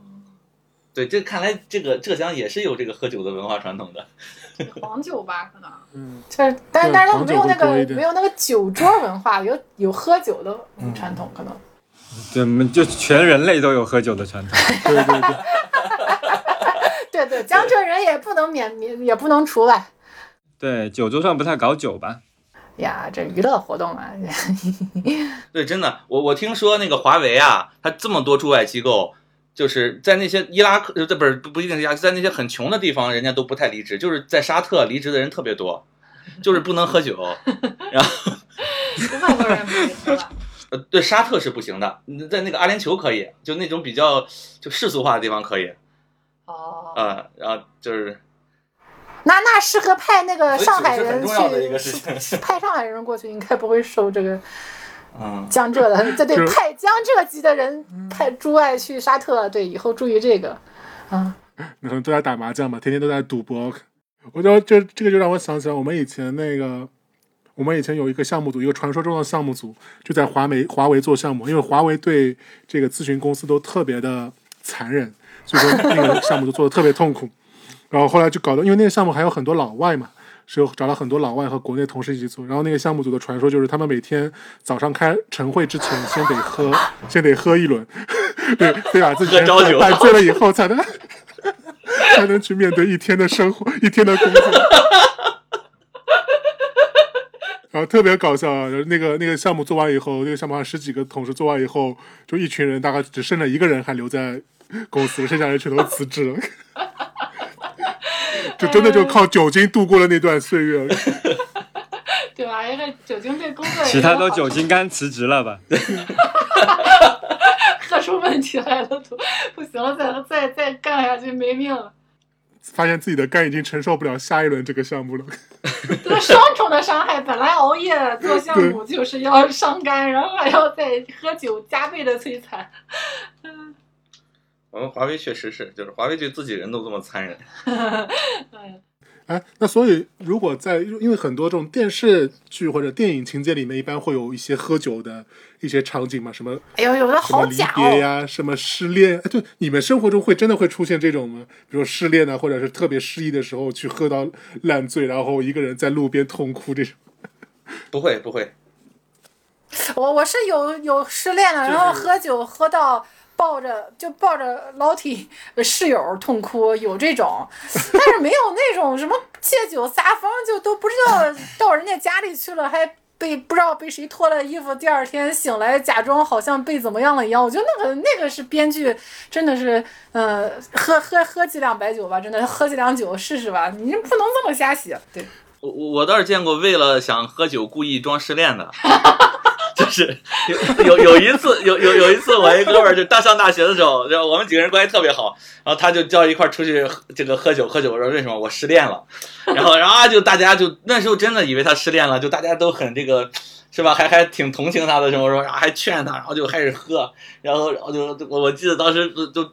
对，这看来这个浙江也是有这个喝酒的文化传统的。
黄酒吧可能。
嗯，
就是，但但是他们没有那个没有那个酒桌文化，有有喝酒的传统，可能。
对，我们就全人类都有喝酒的传统。
对 [LAUGHS] 对对，
对对，江浙人也不能免免也不能除外
对，酒桌上不太搞酒吧？
呀，这娱乐活动啊，
对，真的，我我听说那个华为啊，它这么多驻外机构，就是在那些伊拉克，呃，这不是不不一定是伊拉克，在那些很穷的地方，人家都不太离职，就是在沙特离职的人特别多，就是不能喝酒。[LAUGHS] 然后，
外国人不会喝了。
呃，对，沙特是不行的，嗯在那个阿联酋可以，就那种比较就世俗化的地方可以，
哦，
啊、然后就是
那那适合派那个上海人
所以酒是很重要的一个事
去，派上海人过去，应该不会受这个
嗯，
江浙的，[LAUGHS] 这对
就，
派江浙籍的人派驻外去沙特，对，以后注意这个，嗯，[LAUGHS]
可能都在打麻将嘛，天天都在赌博。我就这这个就让我想起来，我们以前那个，我们以前有一个项目组，一个传说中的项目组，就在华为华为做项目，因为华为对这个咨询公司都特别的残忍，所以说那个项目就做的特别痛苦。然后后来就搞得，因为那个项目还有很多老外嘛，是有找了很多老外和国内同事一起做。然后那个项目组的传说就是，他们每天早上开晨会之前，先得喝，[LAUGHS] 先得喝一轮，对，得把自己
喝着酒
烂醉了以后才能才能去面对一天的生活，一天的工作。然后特别搞笑啊！那个那个项目做完以后，那个项目上十几个同事做完以后，就一群人，大概只剩了一个人还留在公司，剩下人全都辞职了。[LAUGHS] 就真的就靠酒精度过了那段岁月。[LAUGHS]
对吧？因为酒精对工作也
其他都酒精肝辞职了吧？[LAUGHS]
喝出问题来了，都不行了，再再再干下去没命了，
发现自己的肝已经承受不了下一轮这个项目了。[LAUGHS]
这个双重的伤害。本来熬夜做项目就是要伤肝，然后还要再喝酒，加倍的摧残。
我们华为确实是，就是华为对自己人都这么残忍。[LAUGHS]
嗯，
哎，那所以如果在因为很多这种电视剧或者电影情节里面，一般会有一些喝酒的一些场景嘛，什么
哎呦，有的好假哦！
别呀，什么失恋，哎，对，你们生活中会真的会出现这种吗？比如失恋啊，或者是特别失意的时候去喝到烂醉，然后一个人在路边痛哭这种。[LAUGHS]
不会不会，
我我是有有失恋了，
就是
然后喝酒喝到抱着就抱着老体室友痛哭，有这种，但是没有那种什么借酒撒疯，就都不知道到人家家里去了还。被不知道被谁脱了衣服，第二天醒来假装好像被怎么样了一样。我觉得那个那个是编剧，真的是，呃，喝喝喝几两白酒吧，真的喝几两酒试试吧，你不能这么瞎写。对，
我我我倒是见过为了想喝酒故意装失恋的，[LAUGHS] 就是有有有一次有有有一次我一哥们儿就大上大学的时候，然后我们几个人关系特别好，然后他就叫一块儿出去这个喝酒喝酒，我说为什么我失恋了，[LAUGHS] 然后然后啊就大家就那时候真的以为他失恋了，就大家都很这个。是吧？还还挺同情他的什么说，然后还劝他，然后就开始喝，然后然后就我我记得当时就就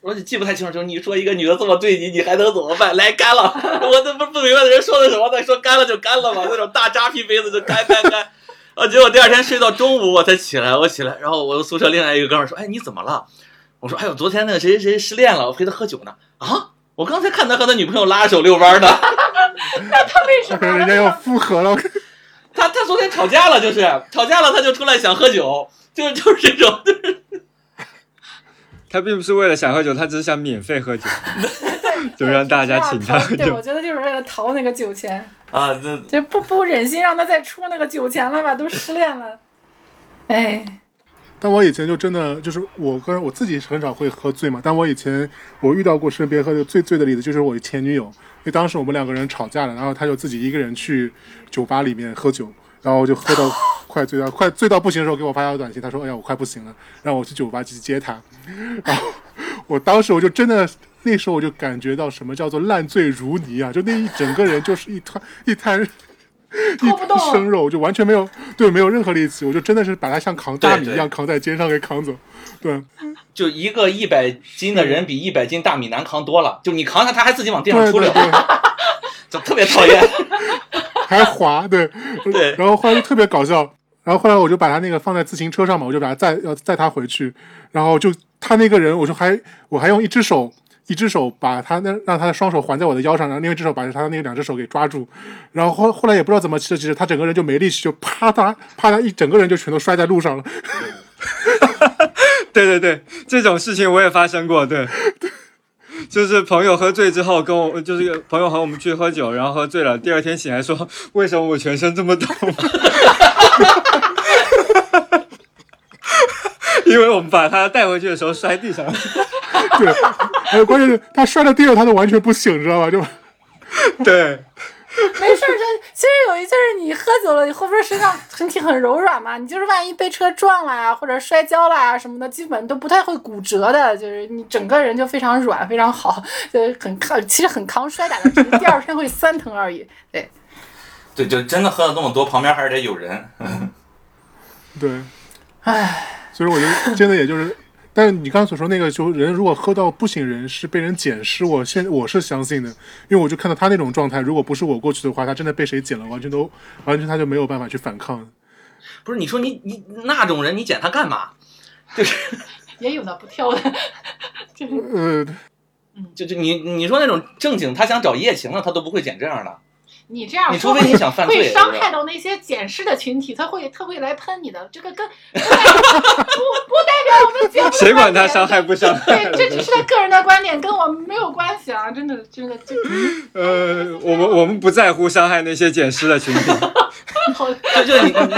我记不太清楚，就是你说一个女的这么对你，你还能怎么办？来干了！[LAUGHS] 我都不不明白的人说的什么，再说干了就干了嘛，那种大扎啤杯子就干干干。啊，结果第二天睡到中午我才起来，我起来，然后我宿舍另外一个哥们儿说：“哎，你怎么了？”我说：“哎呦，昨天那个谁谁谁失恋了，我陪他喝酒呢。”啊，我刚才看他和他女朋友拉着手遛弯呢。[LAUGHS]
那他为什么？[LAUGHS]
人家要复合了，[LAUGHS]
他他昨天吵架了，就是吵架了，他就出来想喝酒，就是就是这种，就是
他并不是为了想喝酒，他只是想免费喝酒，就让大家请他喝
对，我。觉得就是为了逃那个酒钱。
啊，这
这不不忍心让他再出那个酒钱了吧，都失恋了。哎，
但我以前就真的就是我个人我自己很少会喝醉嘛，但我以前我遇到过身边喝的最醉的例子，就是我前女友，因为当时我们两个人吵架了，然后她就自己一个人去酒吧里面喝酒，然后就喝到 [LAUGHS] 快醉到快醉到不行的时候给我发条短信，她说：“哎呀，我快不行了，让我去酒吧去接她。”然后我当时我就真的那时候我就感觉到什么叫做烂醉如泥啊，就那一整个人就是一滩一滩。一
拖不动
滩生肉，就完全没有对，没有任何力气，我就真的是把它像扛大米一样扛在肩上给扛走，对，
就一个一百斤的人比一百斤大米难扛多了，就你扛他，他还自己往地上出溜，
对，[LAUGHS]
就特别讨厌。[LAUGHS]
还滑，对 [LAUGHS]
对
然后后来就特别搞笑，然后后来我就把他那个放在自行车上嘛，我就把他载要载他回去，然后就他那个人，我就还我还用一只手。一只手把他那让他的双手环在我的腰上，然后另一只手把他的那个两只手给抓住，然后后后来也不知道怎么，其实其实他整个人就没力气，就啪嗒啪嗒一整个人就全都摔在路上了。[LAUGHS]
对对对，这种事情我也发生过。对，[LAUGHS] 就是朋友喝醉之后跟我，就是朋友和我们去喝酒，然后喝醉了，第二天醒来说，为什么我全身这么痛？哈哈哈 [LAUGHS] 因为我们把他带回去的时候摔地上了。[LAUGHS]
对，还有关键是他摔到地上他都完全不醒，知道吧？就 [LAUGHS]
对，
没事儿，这其实有一就是你喝酒了你后，不是身上身体很柔软嘛？你就是万一被车撞了呀，或者摔跤了呀什么的，基本都不太会骨折的，就是你整个人就非常软，非常好，就是很抗，其实很抗摔打的，只是第二天会酸疼而已。对，
对，就真的喝了那么多，旁边还是得有人。
对，
唉，
所以我觉得真的也就是但是你刚才所说那个，就人如果喝到不省人事，被人捡尸，我现我是相信的，因为我就看到他那种状态，如果不是我过去的话，他真的被谁捡了，完全都完全他就没有办法去反抗。
不是你说你你那种人，你捡他干嘛？[LAUGHS] 就是
也有那不挑的，[LAUGHS] 就是
呃，
就就你你说那种正经，他想找一夜情的，他都不会捡这样的。
你这样
你
说
除非你想犯罪，
会伤害到那些捡尸的群体，他会他会来喷你的。这个跟不代不不代表我们节目
谁管他伤害不伤害？
对，这只是他个人的观点，跟我们没有关系啊！真的，真的，就
呃，我们我们不在乎伤害那些捡尸的群体。[LAUGHS]
好，
就就你你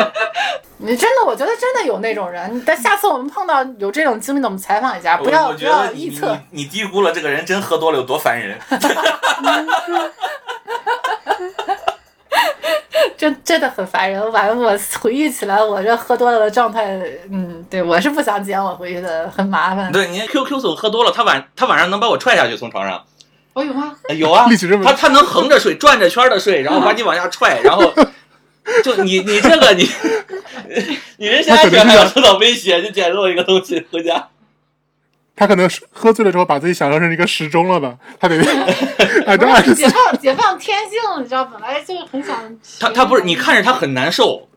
你真的，我觉得真的有那种人。但下次我们碰到有这种经历的，我们采访一下，不要不要
觉得你
臆测。
你你低估了这个人真喝多了有多烦人。[LAUGHS]
真真的很烦人。完了，我回忆起来，我这喝多了的状态，嗯，对我是不想捡我回去的，很麻烦。
对，你 QQ 总喝多了，他晚他晚上能把我踹下去从床上。
我有吗？
有啊 [LAUGHS] 他他能横着睡，转着圈的睡，然后把你往下踹，然后 [LAUGHS] 就你你这个你你人身安全还要受到威胁，就捡漏一个东西回家。
他可能是喝醉了之后把自己想象成一个时钟了吧？他得 [LAUGHS]
解放解放天性，你知道，本来就很想。
他他不是，你看着他很难受，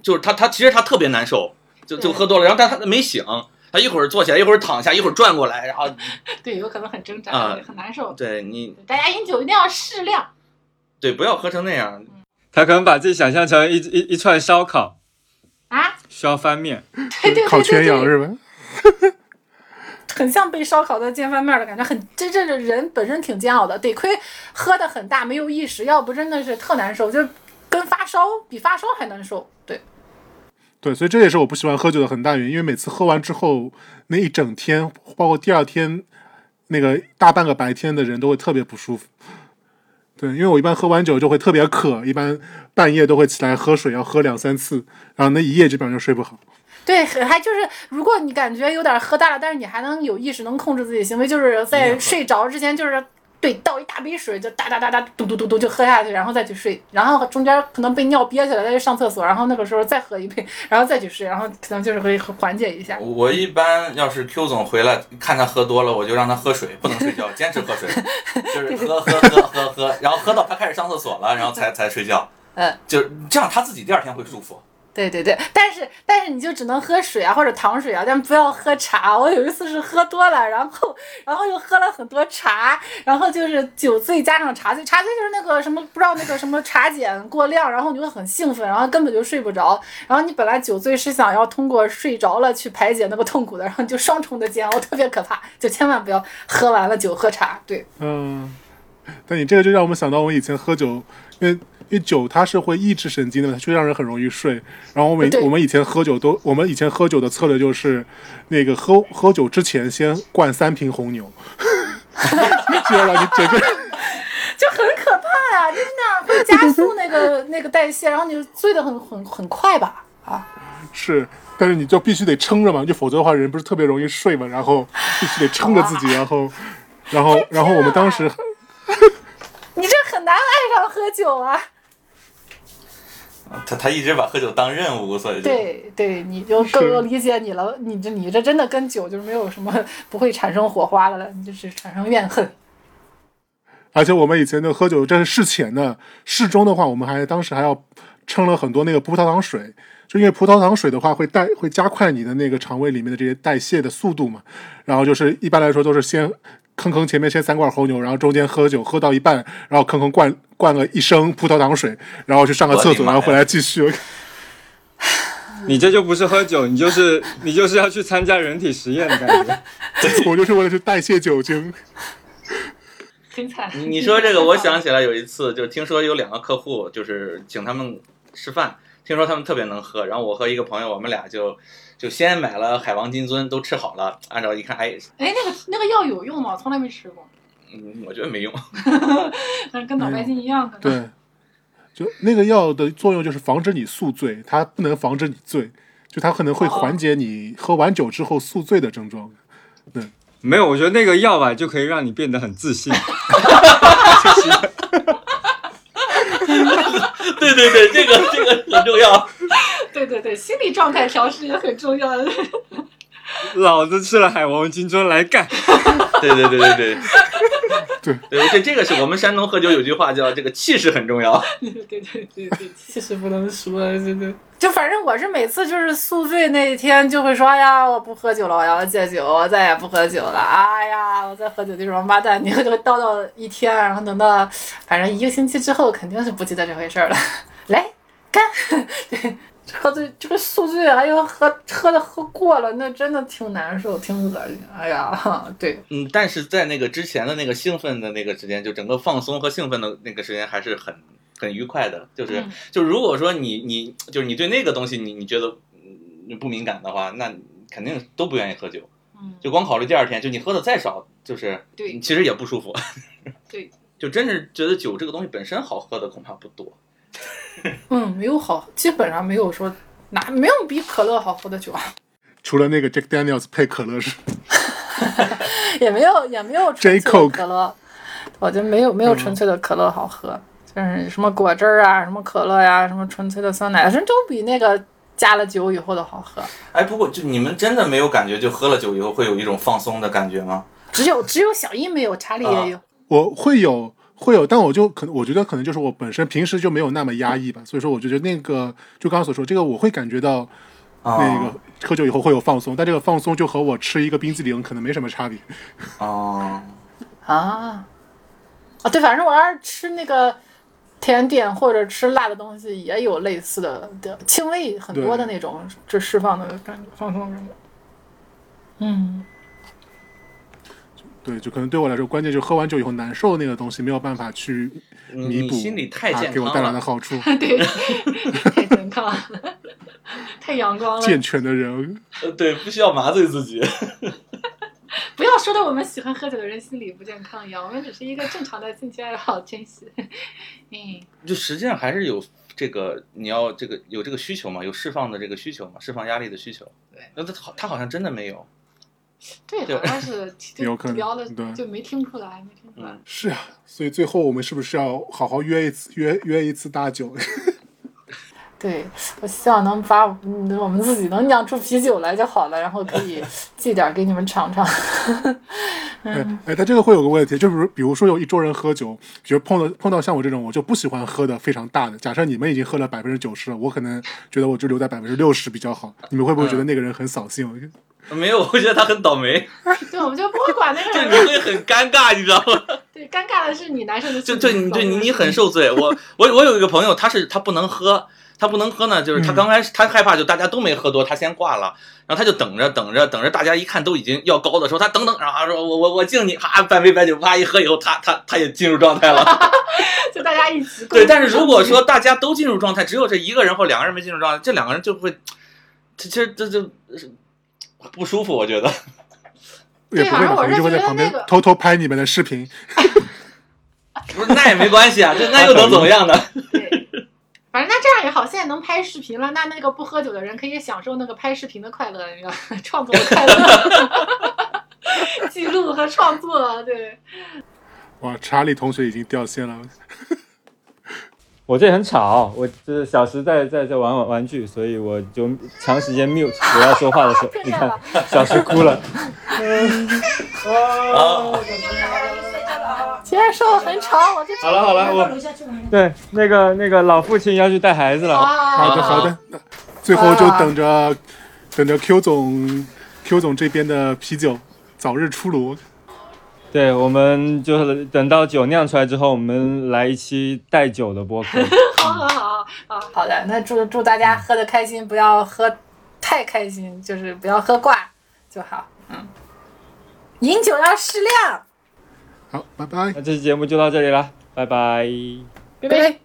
就是他他其实他特别难受，就就喝多了，然后但他没醒，他一会儿坐起来，一会儿躺下，一会儿转过来，然后 [LAUGHS]
对，有可能很挣扎，
啊
很难受。
对你
大家饮酒一定要适量。
对不要喝成那样。
他可能把自己想象成一一一串烧烤，
啊，
需要翻面。[LAUGHS]
对对对
烤全羊是吧？
很像被烧烤的煎翻面的感觉，很这这这人本身挺煎熬的，得亏喝的很大，没有意识，要不真的是特难受，就跟发烧比发烧还难受。对，
对，所以这也是我不喜欢喝酒的很大原因，因为每次喝完之后，那一整天，包括第二天那个大半个白天的人都会特别不舒服。对，因为我一般喝完酒就会特别渴，一般半夜都会起来喝水，要喝两三次，然后那一夜基本上就睡不好。
对，还就是如果你感觉有点喝大了，但是你还能有意识，能控制自己行为，就是在睡着之前，就是对倒一大杯水，就哒哒哒哒嘟嘟嘟嘟就喝下去，然后再去睡，然后中间可能被尿憋起来，再去上厕所，然后那个时候再喝一杯，然后再去睡，然后可能就是可以缓解一下。
我一般要是 Q 总回来看他喝多了，我就让他喝水，不能睡觉，坚持喝水，就是喝喝喝喝喝，然后喝到他开始上厕所了，然后才才睡觉。
嗯，
就这样，他自己第二天会舒服。
对对对，但是但是你就只能喝水啊或者糖水啊，但不要喝茶。我有一次是喝多了，然后然后又喝了很多茶，然后就是酒醉加上茶醉，茶醉就是那个什么不知道那个什么茶碱过量，然后你会很兴奋，然后根本就睡不着。然后你本来酒醉是想要通过睡着了去排解那个痛苦的，然后你就双重的煎熬，特别可怕。就千万不要喝完了酒喝茶。对，
嗯，[LAUGHS] 但你这个就让我们想到我以前喝酒，因为因为酒它是会抑制神经的，它就让人很容易睡。然后我们
对
我们以前喝酒都，我们以前喝酒的策略就是，那个喝喝酒之前先灌三瓶红牛，就要让你整个
就很可怕呀、就是那样会加速那个 [LAUGHS] 那个代谢，然后你就醉得很很很快吧？啊，
是，但是你就必须得撑着嘛，就否则的话人不是特别容易睡嘛，然后必须得撑着自己，[LAUGHS] 然后然后然后我们当时 [LAUGHS]
你这很难爱上喝酒啊。
他他一直把喝酒当任务，所以
对对，你就更能理解你了。你这你这真的跟酒就是没有什么不会产生火花的了，你就是产生怨恨。
而且我们以前的喝酒，这是事前的，事中的话，我们还当时还要称了很多那个葡萄糖水，就因为葡萄糖水的话会带会加快你的那个肠胃里面的这些代谢的速度嘛。然后就是一般来说都是先坑坑前面先三罐红牛，然后中间喝酒喝到一半，然后坑坑灌灌了一升葡萄糖水，然后去上个厕所，然后回来继续。
你这就不是喝酒，你就是你就是要去参加人体实验的感觉。[LAUGHS]
我就是为了去代谢酒精。
很惨。
你你说这个，我想起来有一次，就是听说有两个客户，就是请他们吃饭，听说他们特别能喝，然后我和一个朋友，我们俩就就先买了海王金樽，都吃好了，按照一看，哎，
哎，那个那个药有用吗？从来没吃过，[LAUGHS]
嗯，我觉得没用。[LAUGHS]
但是跟脑白金一样，可能。
对，就那个药的作用就是防止你宿醉，它不能防止你醉，就它可能会缓解你喝完酒之后宿醉的症状。
对没有，我觉得那个药吧就可以让你变得很自信。[LAUGHS]
对对对，这个这个很重要。
对对对，心理状态调试也很重要。
老子吃了海王金樽来干。
对对对对对
对
对，这这个是我们山东喝酒有句话叫这个气势很重要。
对对对对对，气势不能输，对对。就反正我是每次就是宿醉那一天就会说，哎呀，我不喝酒了，我要戒酒，我再也不喝酒了。哎呀，我再喝酒就是王八蛋，你就会叨叨一天，然后等到反正一个星期之后，肯定是不记得这回事儿了。来干，对。喝醉这个宿醉，还有喝喝的喝过了，那真的挺难受，挺恶心。哎呀，对，
嗯，但是在那个之前的那个兴奋的那个时间，就整个放松和兴奋的那个时间还是很很愉快的。就是、
嗯
就如果说你你就是你对那个东西你你觉得嗯不敏感的话，那肯定都不愿意喝酒。
嗯，
就光考虑第二天，就你喝的再少，就是
对
其实也不舒服。
对，[LAUGHS]
就真是觉得酒这个东西本身好喝的恐怕不多。[LAUGHS]
嗯，没有好，基本上没有说哪没有比可乐好喝的酒啊，[LAUGHS]
除了那个 Jack Daniels 配可乐是，[LAUGHS]
也没有也没有纯粹的可乐，我觉得没有没有纯粹的可乐好喝，就是什么果汁儿啊，什么可乐呀、什么纯粹的酸奶，这都比那个加了酒以后的好喝。
哎，不过就你们真的没有感觉，就喝了酒以后会有一种放松的感觉吗？
只有只有小一没有，查理也有。
我会有会有，但我就可能我觉得可能就是我本身平时就没有那么压抑吧，所以说我就觉得那个就刚刚所说这个我会感觉到
啊
那个喝酒以后会有放松，但这个放松就和我吃一个冰激凌可能没什么差别。
哦，
啊，啊，对，反正我要是吃那个甜点或者吃辣的东西，也有类似的的轻微很多的那种这释放的感觉，放松的感觉。嗯，
对，就可能对我来说，关键就喝完酒以后难受那个东西没有办法去弥补
心理太健康
给我带来的
了。
好处。[LAUGHS]
对，[LAUGHS] 太健康了，太阳光了。
健全的人，
呃，对，不需要麻醉自己。[LAUGHS]
不要说的我们喜欢喝酒的人心理不健康一样，我们只是一个正常的兴趣爱好，真是。嗯，
就实际上还是有这个，你要这个有这个需求嘛，有释放的这个需求嘛，释放压力的需求。
对，
那他好，他好像真的没有。
对，
对
好像是 [LAUGHS] 就
有可能
聊了
对
就没听出来，没听出来。
嗯
是啊，所以最后我们是不是要好好约一次约约一次大酒？[LAUGHS]
对，我希望能把嗯我们自己能酿出啤酒来就好了，然后可以 [LAUGHS] 寄点给你们尝尝。
哎哎，但这个会有个问题，就是比如说有一桌人喝酒，比如碰到碰到像我这种，我就不喜欢喝的非常大的。假设你们已经喝了百分之九十了，我可能觉得我就留在百分之六十比较好。你们会不会觉得那个人很扫兴？[LAUGHS]
没有，我觉得他很倒霉，[LAUGHS]
对，我们就不会管那
就你
个人。
会很尴尬，你知道吗？
对，尴尬的是你男生的
就
心理
对你对你你很。
受
罪。我我我有一个朋友，他是他不能喝，他不能喝呢，就是他
嗯
刚开始他害怕，就大家都没喝多，他先挂了，然后他就等着等着等着，大家一看都已经要高的时候，他等等，然后他说我我我敬你，哈，半杯白酒，啪一喝以后，他他他也进入状态了。
就大家一起
对，[LAUGHS] 但是如果说大家都进入状态，只有这一个人或两个人没进入状态，这两个人就会，这其实这就是不舒服，我觉得。
也不会的，
我
就会在
觉得那个
旁边偷偷拍你们的视频。[LAUGHS]
不是，那也没关系啊，这那又能怎么样呢？[LAUGHS]
对，反正那这样也好，现在能拍视频了，那那个不喝酒的人可以享受那个拍视频的快乐，你知道，[LAUGHS] 创作的快乐，[LAUGHS] 记录和创作，对，
哇，查理同学已经掉线了。[LAUGHS]
我这很吵，我就是小时在在在玩玩玩具，所以我就长时间 mute 我要说话的时候，你看小时哭了。
啊，
既然说我很吵，我就
好了好了，我对那个那个老父亲要去带孩子了。
好的
啊，
好的，最后就等着等着 Q 总 Q 总这边的啤酒早日出炉。
对，我们就是等到酒酿出来之后，我们来一期带酒的播客。[LAUGHS]
好好好好，
好的。那祝祝大家喝的开心，不要喝太开心，就是不要喝挂就好。嗯，饮酒要适量。
好，拜拜。
那这期节目就到这里了，拜拜。
拜拜。